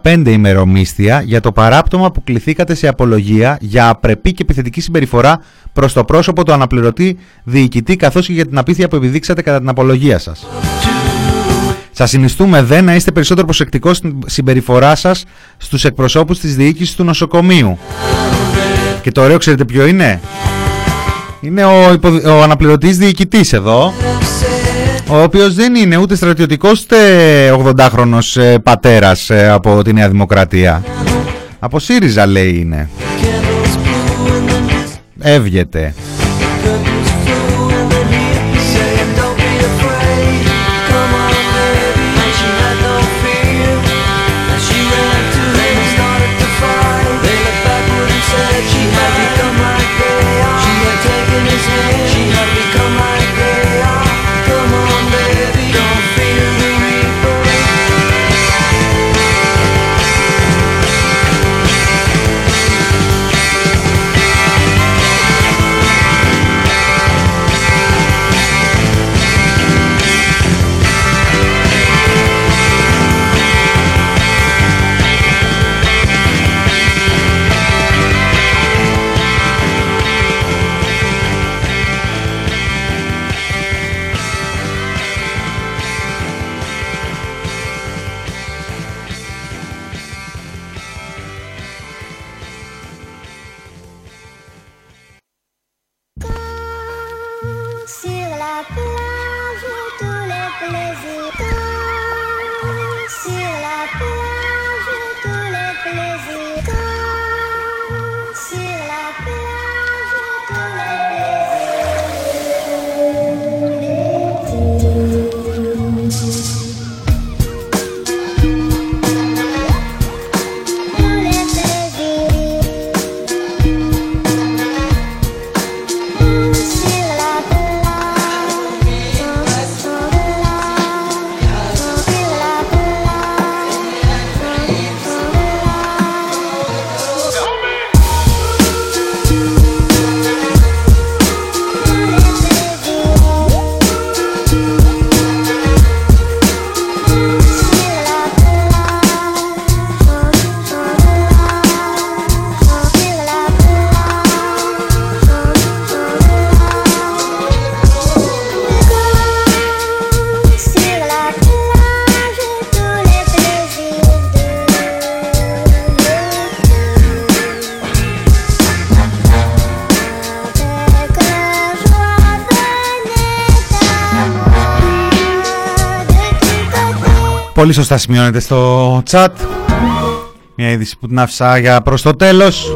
15 ημερομίσθια για το παράπτωμα που κληθήκατε σε απολογία για απρεπή και επιθετική συμπεριφορά προς το πρόσωπο του αναπληρωτή διοικητή καθώς και για την απίθεια που επιδείξατε κατά την απολογία σας. Σας συνιστούμε δε να είστε περισσότερο προσεκτικό στην συμπεριφορά σας στους εκπροσώπους της διοίκησης του νοσοκομείου. Και το ωραίο, ξέρετε ποιο είναι; Είναι ο, υπο... ο αναπληρωτής διοικητής εδώ ο οποίος δεν είναι ούτε στρατιωτικός ούτε 80χρονος ε, πατέρας ε, από τη Νέα Δημοκρατία. Από ΣΥΡΙΖΑ λέει είναι. Έβγεται. Πολύ σωστά σημειώνεται στο chat. Μια είδηση που την άφησα για προς το τέλος.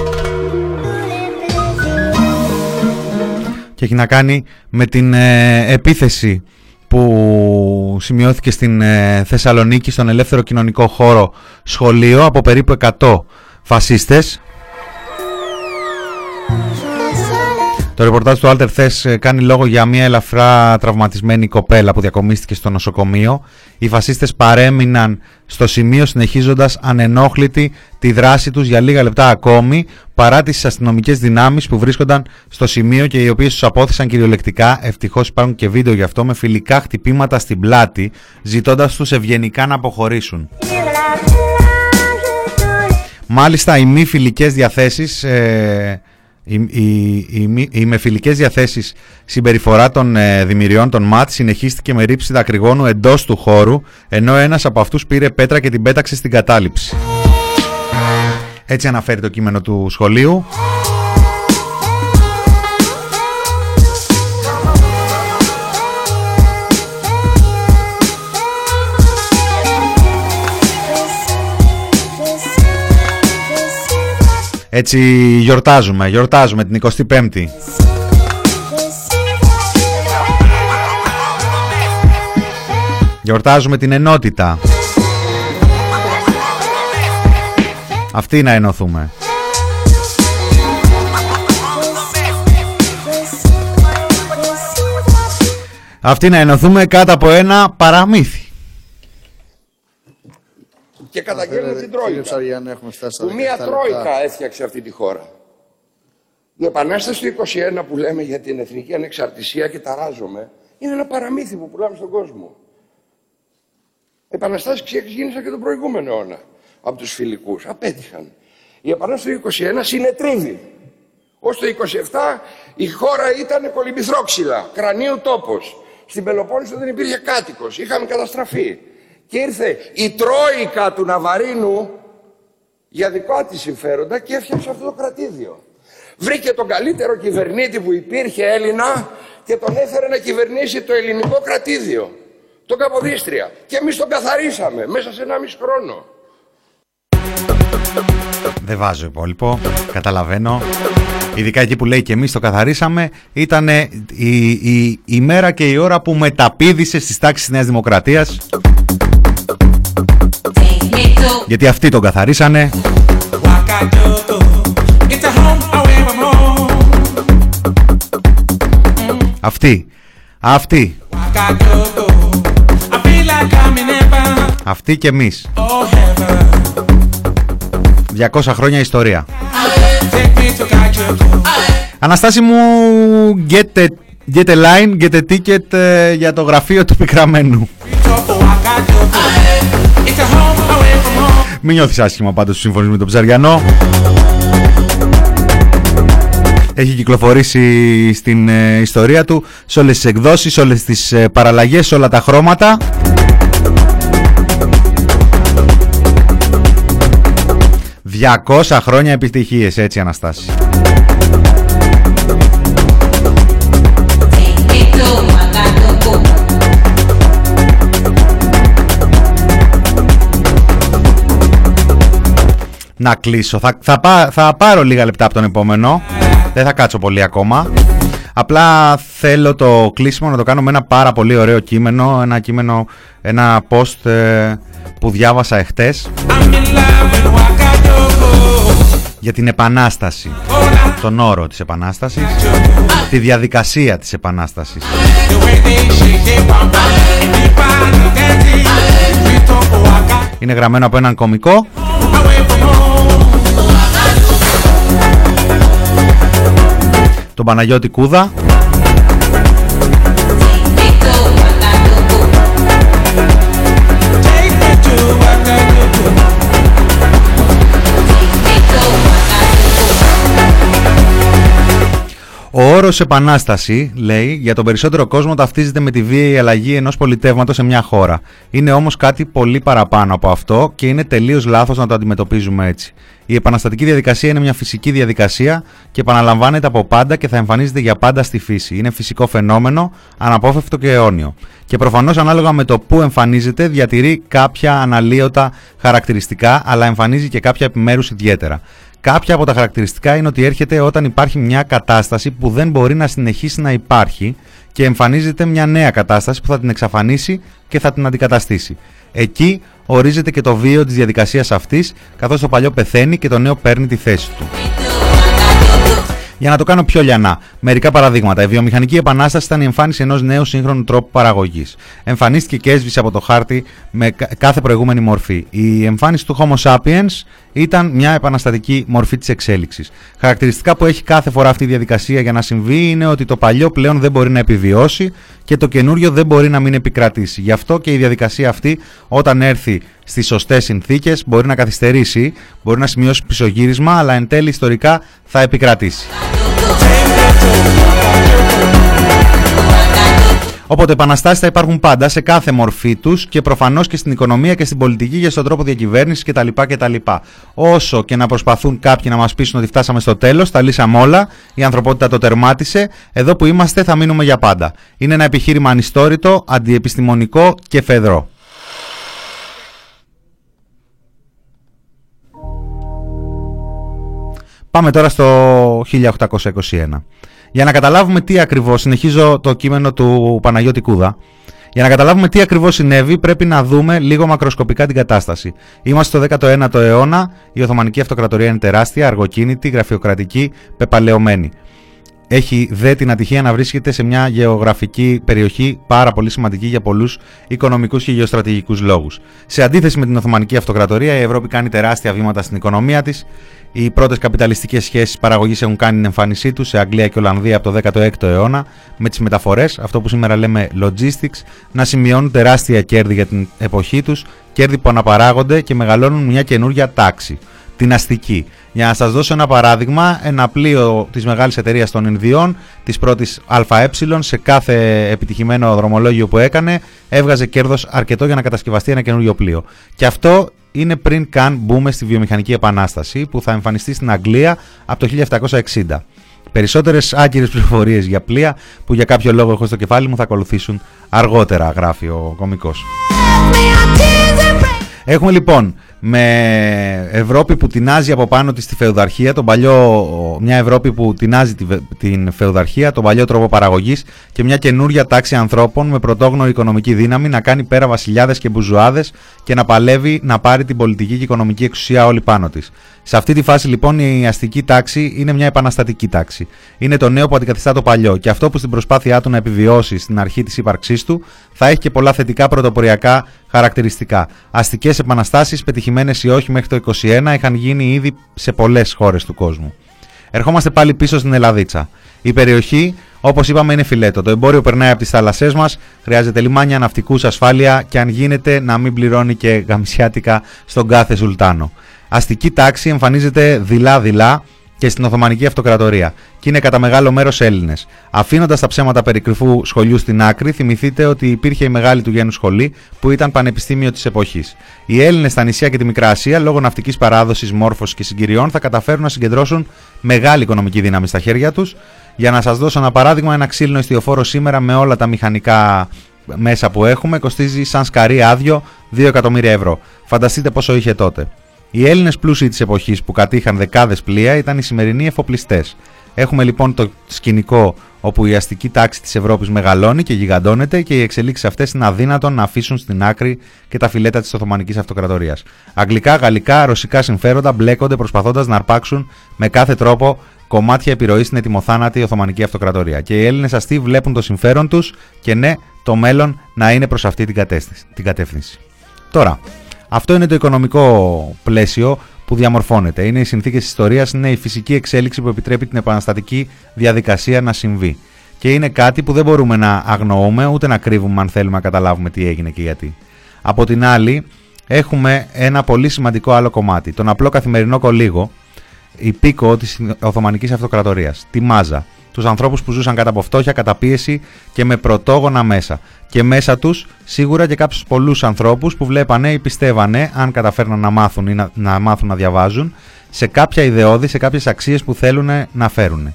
Και έχει να κάνει με την ε, επίθεση που σημειώθηκε στην ε, Θεσσαλονίκη στον ελεύθερο κοινωνικό χώρο σχολείο από περίπου 100 φασίστες Το ρεπορτάζ του Alter Θες κάνει λόγο για μια ελαφρά τραυματισμένη κοπέλα που διακομίστηκε στο νοσοκομείο. Οι φασίστες παρέμειναν στο σημείο συνεχίζοντας ανενόχλητη τη δράση τους για λίγα λεπτά ακόμη παρά τις αστυνομικές δυνάμεις που βρίσκονταν στο σημείο και οι οποίες τους απόθεσαν κυριολεκτικά. Ευτυχώς υπάρχουν και βίντεο γι' αυτό με φιλικά χτυπήματα στην πλάτη ζητώντας τους ευγενικά να αποχωρήσουν. Μάλιστα οι μη φιλικές διαθέσεις ε, η, η, η, η με φιλικές διαθέσεις συμπεριφορά των ε, δημιουργών των ΜΑΤ συνεχίστηκε με ρήψη δακρυγόνου εντός του χώρου, ενώ ένας από αυτούς πήρε πέτρα και την πέταξε στην κατάληψη. Έτσι αναφέρει το κείμενο του σχολείου. Έτσι γιορτάζουμε, γιορτάζουμε την 25η. Γιορτάζουμε την ενότητα. Αυτή να ενωθούμε. Αυτή να ενωθούμε κάτω από ένα παραμύθι. Και καταγγέλνουν την Τρόικα. Που μία Τρόικα έφτιαξε αυτή τη χώρα. Η Επανάσταση του 21 που λέμε για την εθνική ανεξαρτησία και ταράζομαι είναι ένα παραμύθι που πουλάμε στον κόσμο. Οι Επαναστάσεις ξεκίνησαν και τον προηγούμενο αιώνα από τους φιλικούς. Απέτυχαν. Η Επανάσταση του 21 συνετρίβει. Ως το 27 η χώρα ήταν κολυμπηθρόξυλα, κρανίου τόπος. Στην Πελοπόννησο δεν υπήρχε κάτοικος, είχαμε καταστραφεί. Και ήρθε η τρόικα του Ναβαρίνου για δικά της συμφέροντα και έφτιαξε αυτό το κρατήδιο. Βρήκε τον καλύτερο κυβερνήτη που υπήρχε Έλληνα και τον έφερε να κυβερνήσει το ελληνικό κρατήδιο. Τον Καποδίστρια. Και εμείς τον καθαρίσαμε μέσα σε ένα μισό χρόνο. Δεν βάζω υπόλοιπο, καταλαβαίνω. Ειδικά εκεί που λέει και εμείς το καθαρίσαμε, ήταν η, η, η μέρα και η ώρα που μεταπίδησε στις τάξεις της Νέας Δημοκρατίας. Γιατί αυτοί τον καθαρίσανε. Αυτοί. Αυτοί. Αυτοί και εμείς. 200 χρόνια ιστορία. Αναστάση μου, get a, get a line, get a ticket ε, για το γραφείο του πικραμένου. Μην νιώθεις άσχημα πάντως που συμφωνείς με τον Ψαριανό. Έχει κυκλοφορήσει στην ε, ιστορία του σε όλες τις εκδόσεις, σε όλες τις ε, παραλλαγές, σε όλα τα χρώματα. «200 χρόνια επιτυχίες», έτσι Αναστάση. Να κλείσω. Θα, θα, θα πάρω λίγα λεπτά από τον επόμενο. Δεν θα κάτσω πολύ ακόμα. Απλά θέλω το κλείσιμο να το κάνω με ένα πάρα πολύ ωραίο κείμενο. Ένα κείμενο, ένα post ε, που διάβασα εχθές για την Επανάσταση. Τον όρο της Επανάστασης. Τη διαδικασία της Επανάστασης. Είναι γραμμένο από έναν κομικό τον Παναγιώτη Κούδα Ο όρος ως επανάσταση, λέει, για τον περισσότερο κόσμο ταυτίζεται με τη βία η αλλαγή ενός πολιτεύματος σε μια χώρα. Είναι όμως κάτι πολύ παραπάνω από αυτό και είναι τελείως λάθος να το αντιμετωπίζουμε έτσι. Η επαναστατική διαδικασία είναι μια φυσική διαδικασία και επαναλαμβάνεται από πάντα και θα εμφανίζεται για πάντα στη φύση. Είναι φυσικό φαινόμενο, αναπόφευκτο και αιώνιο. Και προφανώς ανάλογα με το που εμφανίζεται διατηρεί κάποια αναλύωτα χαρακτηριστικά αλλά εμφανίζει και κάποια επιμέρους ιδιαίτερα. Κάποια από τα χαρακτηριστικά είναι ότι έρχεται όταν υπάρχει μια κατάσταση που δεν μπορεί να συνεχίσει να υπάρχει και εμφανίζεται μια νέα κατάσταση που θα την εξαφανίσει και θα την αντικαταστήσει. Εκεί ορίζεται και το βίο της διαδικασίας αυτής, καθώς το παλιό πεθαίνει και το νέο παίρνει τη θέση του. Για να το κάνω πιο λιανά, μερικά παραδείγματα. Η βιομηχανική επανάσταση ήταν η εμφάνιση ενός νέου σύγχρονου τρόπου παραγωγής. Εμφανίστηκε και έσβησε από το χάρτη με κάθε προηγούμενη μορφή. Η εμφάνιση του Homo sapiens ήταν μια επαναστατική μορφή της εξέλιξης. Χαρακτηριστικά που έχει κάθε φορά αυτή η διαδικασία για να συμβεί είναι ότι το παλιό πλέον δεν μπορεί να επιβιώσει και το καινούριο δεν μπορεί να μην επικρατήσει. Γι' αυτό και η διαδικασία αυτή, όταν έρθει στις σωστές συνθήκες, μπορεί να καθυστερήσει, μπορεί να σημειώσει πισωγύρισμα, αλλά εν τέλει ιστορικά θα επικρατήσει. Οπότε επαναστάσεις θα υπάρχουν πάντα σε κάθε μορφή τους και προφανώς και στην οικονομία και στην πολιτική και στον τρόπο διακυβέρνησης κτλ. κτλ. Όσο και να προσπαθούν κάποιοι να μας πείσουν ότι φτάσαμε στο τέλος, τα λύσαμε όλα, η ανθρωπότητα το τερμάτισε, εδώ που είμαστε θα μείνουμε για πάντα. Είναι ένα επιχείρημα ανιστόρητο, αντιεπιστημονικό και φεδρό. Πάμε τώρα στο 1821. Για να καταλάβουμε τι ακριβώς, συνεχίζω το κείμενο του Παναγιώτη Κούδα, για να καταλάβουμε τι ακριβώς συνέβη πρέπει να δούμε λίγο μακροσκοπικά την κατάσταση. Είμαστε στο 19ο αιώνα, η Οθωμανική Αυτοκρατορία είναι τεράστια, αργοκίνητη, γραφειοκρατική, πεπαλαιωμένη. Έχει δε την ατυχία να βρίσκεται σε μια γεωγραφική περιοχή πάρα πολύ σημαντική για πολλούς οικονομικούς και γεωστρατηγικούς λόγους. Σε αντίθεση με την Οθωμανική Αυτοκρατορία, η Ευρώπη κάνει τεράστια βήματα στην οικονομία της, οι πρώτες καπιταλιστικές σχέσεις παραγωγής έχουν κάνει την εμφάνισή τους σε Αγγλία και Ολλανδία από το 16ο αιώνα, με τις μεταφορές, αυτό που σήμερα λέμε logistics, να σημειώνουν τεράστια κέρδη για την εποχή τους, κέρδη που αναπαράγονται και μεγαλώνουν μια καινούργια τάξη, την αστική. Για να σας δώσω ένα παράδειγμα, ένα πλοίο της μεγάλης εταιρείας των Ινδιών, της πρώτης ΑΕ, σε κάθε επιτυχημένο δρομολόγιο που έκανε, έβγαζε κέρδος αρκετό για να κατασκευαστεί ένα καινούριο πλοίο. Και αυτό είναι πριν καν μπούμε στη βιομηχανική επανάσταση που θα εμφανιστεί στην Αγγλία από το 1760. Περισσότερες άκυρες πληροφορίες για πλοία που για κάποιο λόγο έχω στο κεφάλι μου θα ακολουθήσουν αργότερα, γράφει ο κομικός. Έχουμε λοιπόν με Ευρώπη που τεινάζει από πάνω της τη φεουδαρχία, τον παλιό, μια Ευρώπη που τεινάζει την φεουδαρχία, τον παλιό τρόπο παραγωγής και μια καινούρια τάξη ανθρώπων με πρωτόγνωρη οικονομική δύναμη να κάνει πέρα βασιλιάδες και μπουζουάδες και να παλεύει να πάρει την πολιτική και οικονομική εξουσία όλη πάνω της. Σε αυτή τη φάση λοιπόν η αστική τάξη είναι μια επαναστατική τάξη. Είναι το νέο που αντικαθιστά το παλιό και αυτό που στην προσπάθειά του να επιβιώσει στην αρχή της ύπαρξής του θα έχει και πολλά θετικά πρωτοποριακά χαρακτηριστικά. Αστικές επαναστάσεις, πετυχημένες ή όχι μέχρι το 2021, είχαν γίνει ήδη σε πολλές χώρες του κόσμου. Ερχόμαστε πάλι πίσω στην Ελλαδίτσα. Η περιοχή, όπως είπαμε, είναι φιλέτο. Το εμπόριο περνάει από τις θάλασσές μας, χρειάζεται λιμάνια, ναυτικούς, ασφάλεια και αν γίνεται να μην πληρώνει και γαμισιάτικα στον κάθε Σουλτάνο αστική τάξη εμφανίζεται δειλά-δειλά και στην Οθωμανική Αυτοκρατορία και είναι κατά μεγάλο μέρος Έλληνες. Αφήνοντας τα ψέματα περί κρυφού σχολείου στην άκρη, θυμηθείτε ότι υπήρχε η μεγάλη του γένους σχολή που ήταν πανεπιστήμιο της εποχής. Οι Έλληνες στα νησιά και τη Μικρά Ασία, λόγω ναυτικής παράδοσης, μόρφωσης και συγκυριών, θα καταφέρουν να συγκεντρώσουν μεγάλη οικονομική δύναμη στα χέρια τους. Για να σας δώσω ένα παράδειγμα, ένα ξύλινο ιστιοφόρο σήμερα με όλα τα μηχανικά μέσα που έχουμε κοστίζει σαν σκαρί άδειο 2 εκατομμύρια ευρώ. Φανταστείτε πόσο είχε τότε. Οι Έλληνες πλούσιοι της εποχής που κατήχαν δεκάδες πλοία ήταν οι σημερινοί εφοπλιστές. Έχουμε λοιπόν το σκηνικό όπου η αστική τάξη της Ευρώπης μεγαλώνει και γιγαντώνεται και οι εξελίξεις αυτές είναι αδύνατον να αφήσουν στην άκρη και τα φιλέτα της Οθωμανικής Αυτοκρατορίας. Αγγλικά, γαλλικά, ρωσικά συμφέροντα μπλέκονται προσπαθώντας να αρπάξουν με κάθε τρόπο κομμάτια επιρροής στην ετοιμοθάνατη Οθωμανική Αυτοκρατορία. Και οι Έλληνες αστεί βλέπουν το συμφέρον τους και ναι, το μέλλον να είναι προς αυτή την κατεύθυνση. Τώρα, αυτό είναι το οικονομικό πλαίσιο που διαμορφώνεται. Είναι οι συνθήκες τη ιστορίας, είναι η φυσική εξέλιξη που επιτρέπει την επαναστατική διαδικασία να συμβεί. Και είναι κάτι που δεν μπορούμε να αγνοούμε ούτε να κρύβουμε αν θέλουμε να καταλάβουμε τι έγινε και γιατί. Από την άλλη, έχουμε ένα πολύ σημαντικό άλλο κομμάτι. Τον απλό καθημερινό κολύγο, η πίκο της Οθωμανικής Αυτοκρατορίας, τη Μάζα. Τους ανθρώπους που ζούσαν κατά από φτώχεια, κατά πίεση και με πρωτόγωνα μέσα. Και μέσα τους σίγουρα και κάποιους πολλούς ανθρώπους που βλέπανε ή πιστεύανε, αν καταφέρναν να μάθουν ή να, να μάθουν να διαβάζουν, σε κάποια ιδεώδη, σε κάποιες αξίες που θέλουν να φέρουν.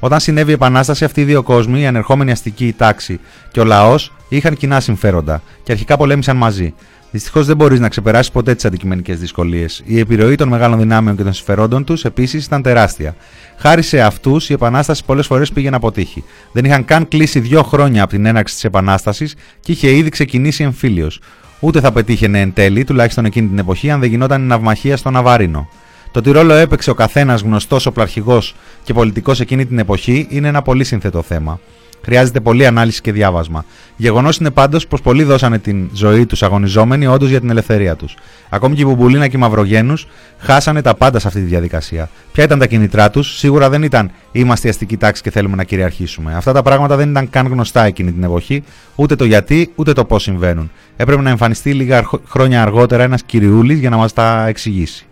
Όταν συνέβη η Επανάσταση, αυτοί οι δύο κόσμοι, η ανερχόμενη αστική τάξη και ο λαός, είχαν κοινά συμφέροντα και αρχικά πολέμησαν μαζί. Δυστυχώς δεν μπορείς να ξεπεράσεις ποτέ τις αντικειμενικές δυσκολίες. Η επιρροή των μεγάλων δυνάμεων και των συμφερόντων τους επίσης ήταν τεράστια. Χάρη σε αυτούς, η Επανάσταση πολλές φορές πήγε να αποτύχει. Δεν είχαν καν κλείσει δύο χρόνια από την έναρξη της Επανάστασης και είχε ήδη ξεκινήσει εμφύλιος. Ούτε θα πετύχαινε εν τέλει, τουλάχιστον εκείνη την εποχή, αν δεν γινόταν η ναυμαχία στο Ναβαρίνο. Το τι ρόλο έπαιξε ο καθένας γνωστός οπλαρχηγός και πολιτικός εκείνη την εποχή είναι ένα πολύ σύνθετο θέμα. Χρειάζεται πολλή ανάλυση και διάβασμα. Γεγονός είναι πάντως πως πολλοί δώσανε την ζωή τους αγωνιζόμενοι όντως για την ελευθερία τους. Ακόμη και οι Μπουμπουλίνα και οι Μαυρογένους χάσανε τα πάντα σε αυτή τη διαδικασία. Ποια ήταν τα κινητρά τους, σίγουρα δεν ήταν είμαστε η αστική τάξη και θέλουμε να κυριαρχήσουμε. Αυτά τα πράγματα δεν ήταν καν γνωστά εκείνη την εποχή, ούτε το γιατί, ούτε το πώς συμβαίνουν. Έπρεπε να εμφανιστεί λίγα χρόνια αργότερα ένας κυριούλης για να μας τα εξηγήσει.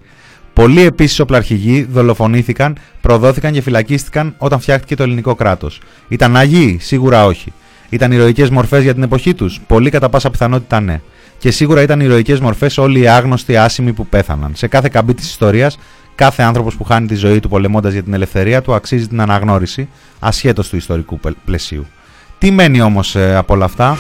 Πολλοί επίσης οπλαρχηγοί δολοφονήθηκαν, προδόθηκαν και φυλακίστηκαν όταν φτιάχτηκε το ελληνικό κράτος. Ήταν άγιοι, σίγουρα όχι. Ήταν ηρωικές μορφές για την εποχή τους, πολύ κατά πάσα πιθανότητα ναι. Και σίγουρα ήταν ηρωικές μορφές όλοι οι άγνωστοι άσημοι που πέθαναν. Σε κάθε καμπή της ιστορίας, κάθε άνθρωπος που χάνει τη ζωή του πολεμώντας για την ελευθερία του αξίζει την αναγνώριση, ασχέτως του ιστορικού πλαισίου. Τι μένει όμως ε, από όλα αυτά;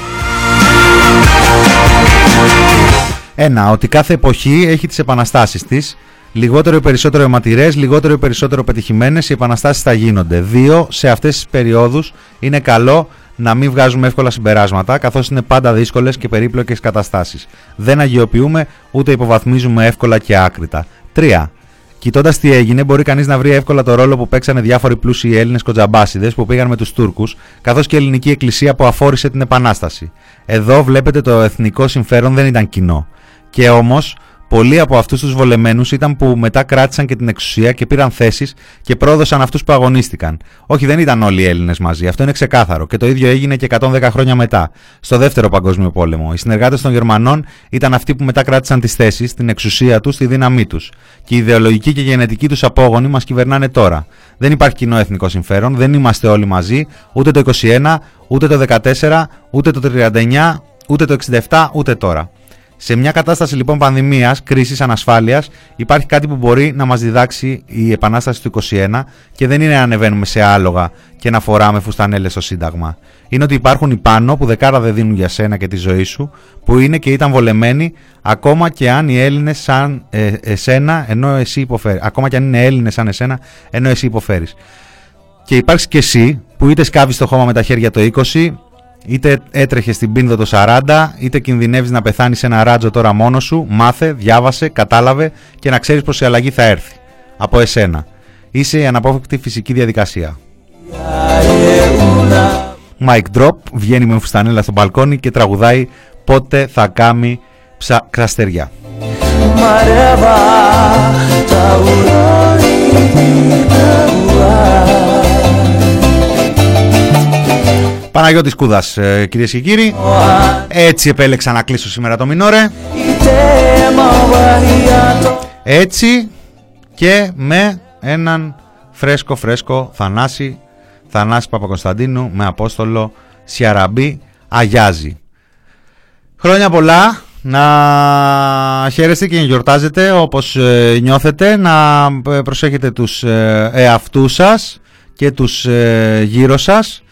Ένα, ότι κάθε εποχή έχει τις επαναστάσεις της Λιγότερο ή περισσότερο αιματηρές, λιγότερο ή περισσότερο πετυχημένες, οι επαναστάσεις θα γίνονται. Δύο, σε αυτές τις περιόδους είναι καλό να μην βγάζουμε εύκολα συμπεράσματα, καθώς είναι πάντα δύσκολες και περίπλοκες καταστάσεις. Δεν αγιοποιούμε ούτε υποβαθμίζουμε εύκολα και άκρητα. Τρία. Κοιτώντας τι έγινε, μπορεί κανείς να βρει εύκολα το ρόλο που παίξανε διάφοροι πλούσιοι Έλληνες κοτζαμπάσιδε που πήγαν με τους Τούρκους, καθώς και η ελληνική εκκλησία που αφόρησε την Επανάσταση. Εδώ βλέπετε το εθνικό συμφέρον δεν ήταν κοινό. Και όμως Πολλοί από αυτούς τους βολεμένους ήταν που μετά κράτησαν και την εξουσία και πήραν θέσεις και πρόδωσαν αυτούς που αγωνίστηκαν. Όχι, δεν ήταν όλοι οι Έλληνες μαζί, αυτό είναι ξεκάθαρο. Και το ίδιο έγινε και 110 χρόνια μετά, στο Δεύτερο Παγκόσμιο Πόλεμο. Οι συνεργάτες των Γερμανών ήταν αυτοί που μετά κράτησαν τις θέσεις, την εξουσία τους, τη δύναμή τους. Και η ιδεολογική και γενετική τους απόγονοι μας κυβερνάνε τώρα. Δεν υπάρχει κοινό εθνικό συμφέρον, δεν είμαστε όλοι μαζί, ούτε το 21, ούτε το 14, ούτε το 39, ούτε το 67, ούτε τώρα. Σε μια κατάσταση λοιπόν πανδημίας, κρίσης, ανασφάλειας, υπάρχει κάτι που μπορεί να μας διδάξει η Επανάσταση του 21 και δεν είναι να ανεβαίνουμε σε άλογα και να φοράμε φουστανέλες στο Σύνταγμα. Είναι ότι υπάρχουν οι πάνω που δεκάρα δεν δίνουν για σένα και τη ζωή σου, που είναι και ήταν βολεμένοι, ακόμα και αν οι Έλληνες σαν ε, εσένα, ενώ εσύ υποφέρεις. Ακόμα και αν είναι Έλληνες σαν εσένα, ενώ εσύ υποφέρεις. Και υπάρχει και εσύ που είτε σκάβεις το χώμα με τα χέρια το 20, Είτε έτρεχες στην πίνδο το 40, είτε κινδυνεύεις να πεθάνεις σε ένα ράτζο τώρα μόνος σου, μάθε, διάβασε, κατάλαβε και να ξέρεις πως η αλλαγή θα έρθει. Από εσένα. Είσαι η αναπόφευκτη φυσική διαδικασία. Mike Drop βγαίνει με φουστανέλα στο μπαλκόνι και τραγουδάει πότε θα κάνει ψα... κραστεριά. Παναγιώτης Κούδας ε, κυρίες και κύριοι. Έτσι επέλεξα να κλείσω σήμερα το Μινόρε. Έτσι και με έναν φρέσκο φρέσκο Θανάση Θανάση Παπακοσταντίνου με Απόστολο Σιαραμπή Αγιάζει Χρόνια πολλά. Να χαίρεστε και να γιορτάζετε όπως ε, νιώθετε. Να ε, προσέχετε τους εαυτούς σας και τους γύρω σας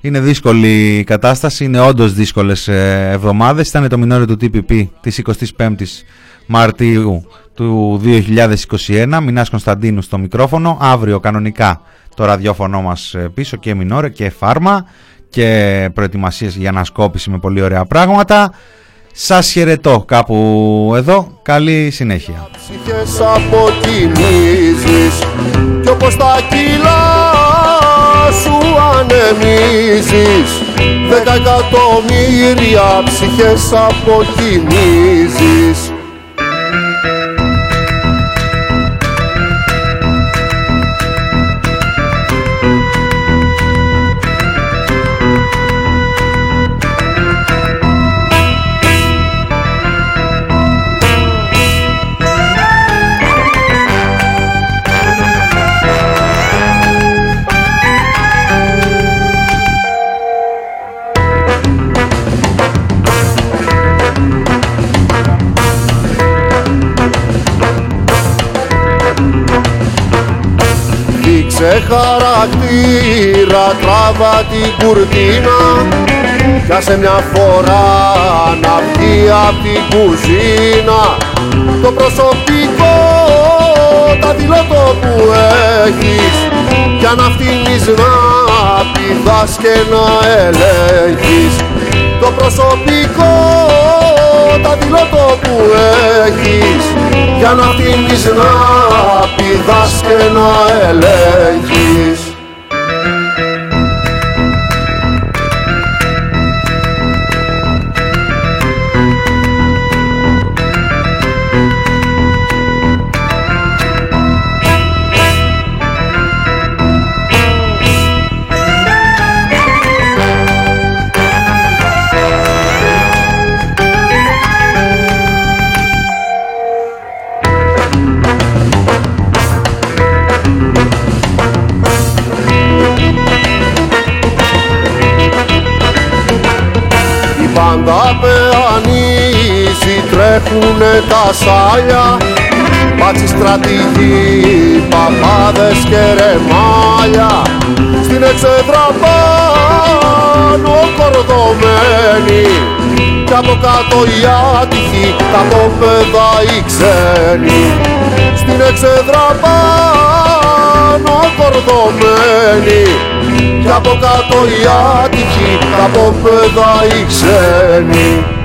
είναι δύσκολη η κατάσταση, είναι όντως δύσκολες ε, εβδομάδες. Ήταν το μινόριο του TPP της 25ης Μαρτίου του 2021. Μινάς Κωνσταντίνου στο μικρόφωνο. Αύριο κανονικά το ραδιόφωνο μας ε, πίσω και μινόρε και φάρμα και προετοιμασίες για ανασκόπηση με πολύ ωραία πράγματα. Σας χαιρετώ κάπου εδώ. Καλή συνέχεια. Κι όπως τα σου ανεμίζεις. Δέκα εκατομμύρια ψυχές αποκοιμίζεις σε χαρακτήρα τράβα την κουρτίνα. Πιάσε μια φορά να βγει απ' την κουζίνα. Το προσωπικό τα δηλώτο που έχεις. Για να φτύνεις να πηδάς και να ελέγχεις. Το προσωπικό τα δηλώτο που έχεις Για να φτύνεις να πηδάς και να ελέγχεις τρέχουνε τα σάλια Μπάτσι στρατηγοί, παπάδες και ρεμάλια. Στην εξέδρα πάνω κορδωμένοι Κι από κάτω οι άτυχοι, τα μόπεδα οι ξένοι. Στην εξέδρα πάνω κορδωμένοι Κι από κάτω οι άτυχοι, τα μόπεδα οι ξένοι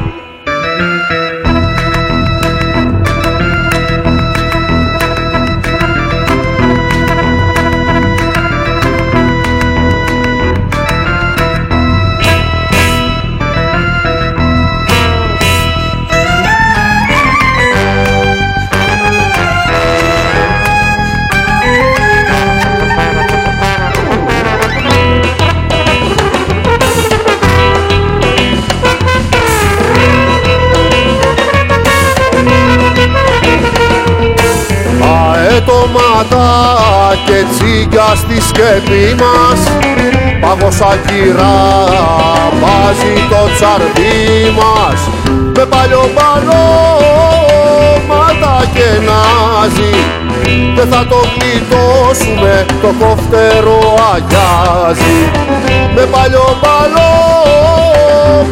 Αέτοματα και τσίγκα στη σκεπή μας. Πάγωσα κυρά βάζει το τσαρδί μας. Με παλιό μάτα και νάζι. Δεν θα το γλιτώσουμε το κοφτερό αγιάζει. Με παλιό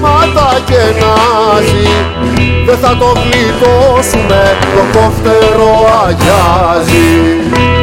μάτα και νάζι δεν θα το γλιτώσουμε, το κοφτερό αγιάζει.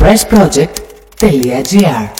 pressproject.gr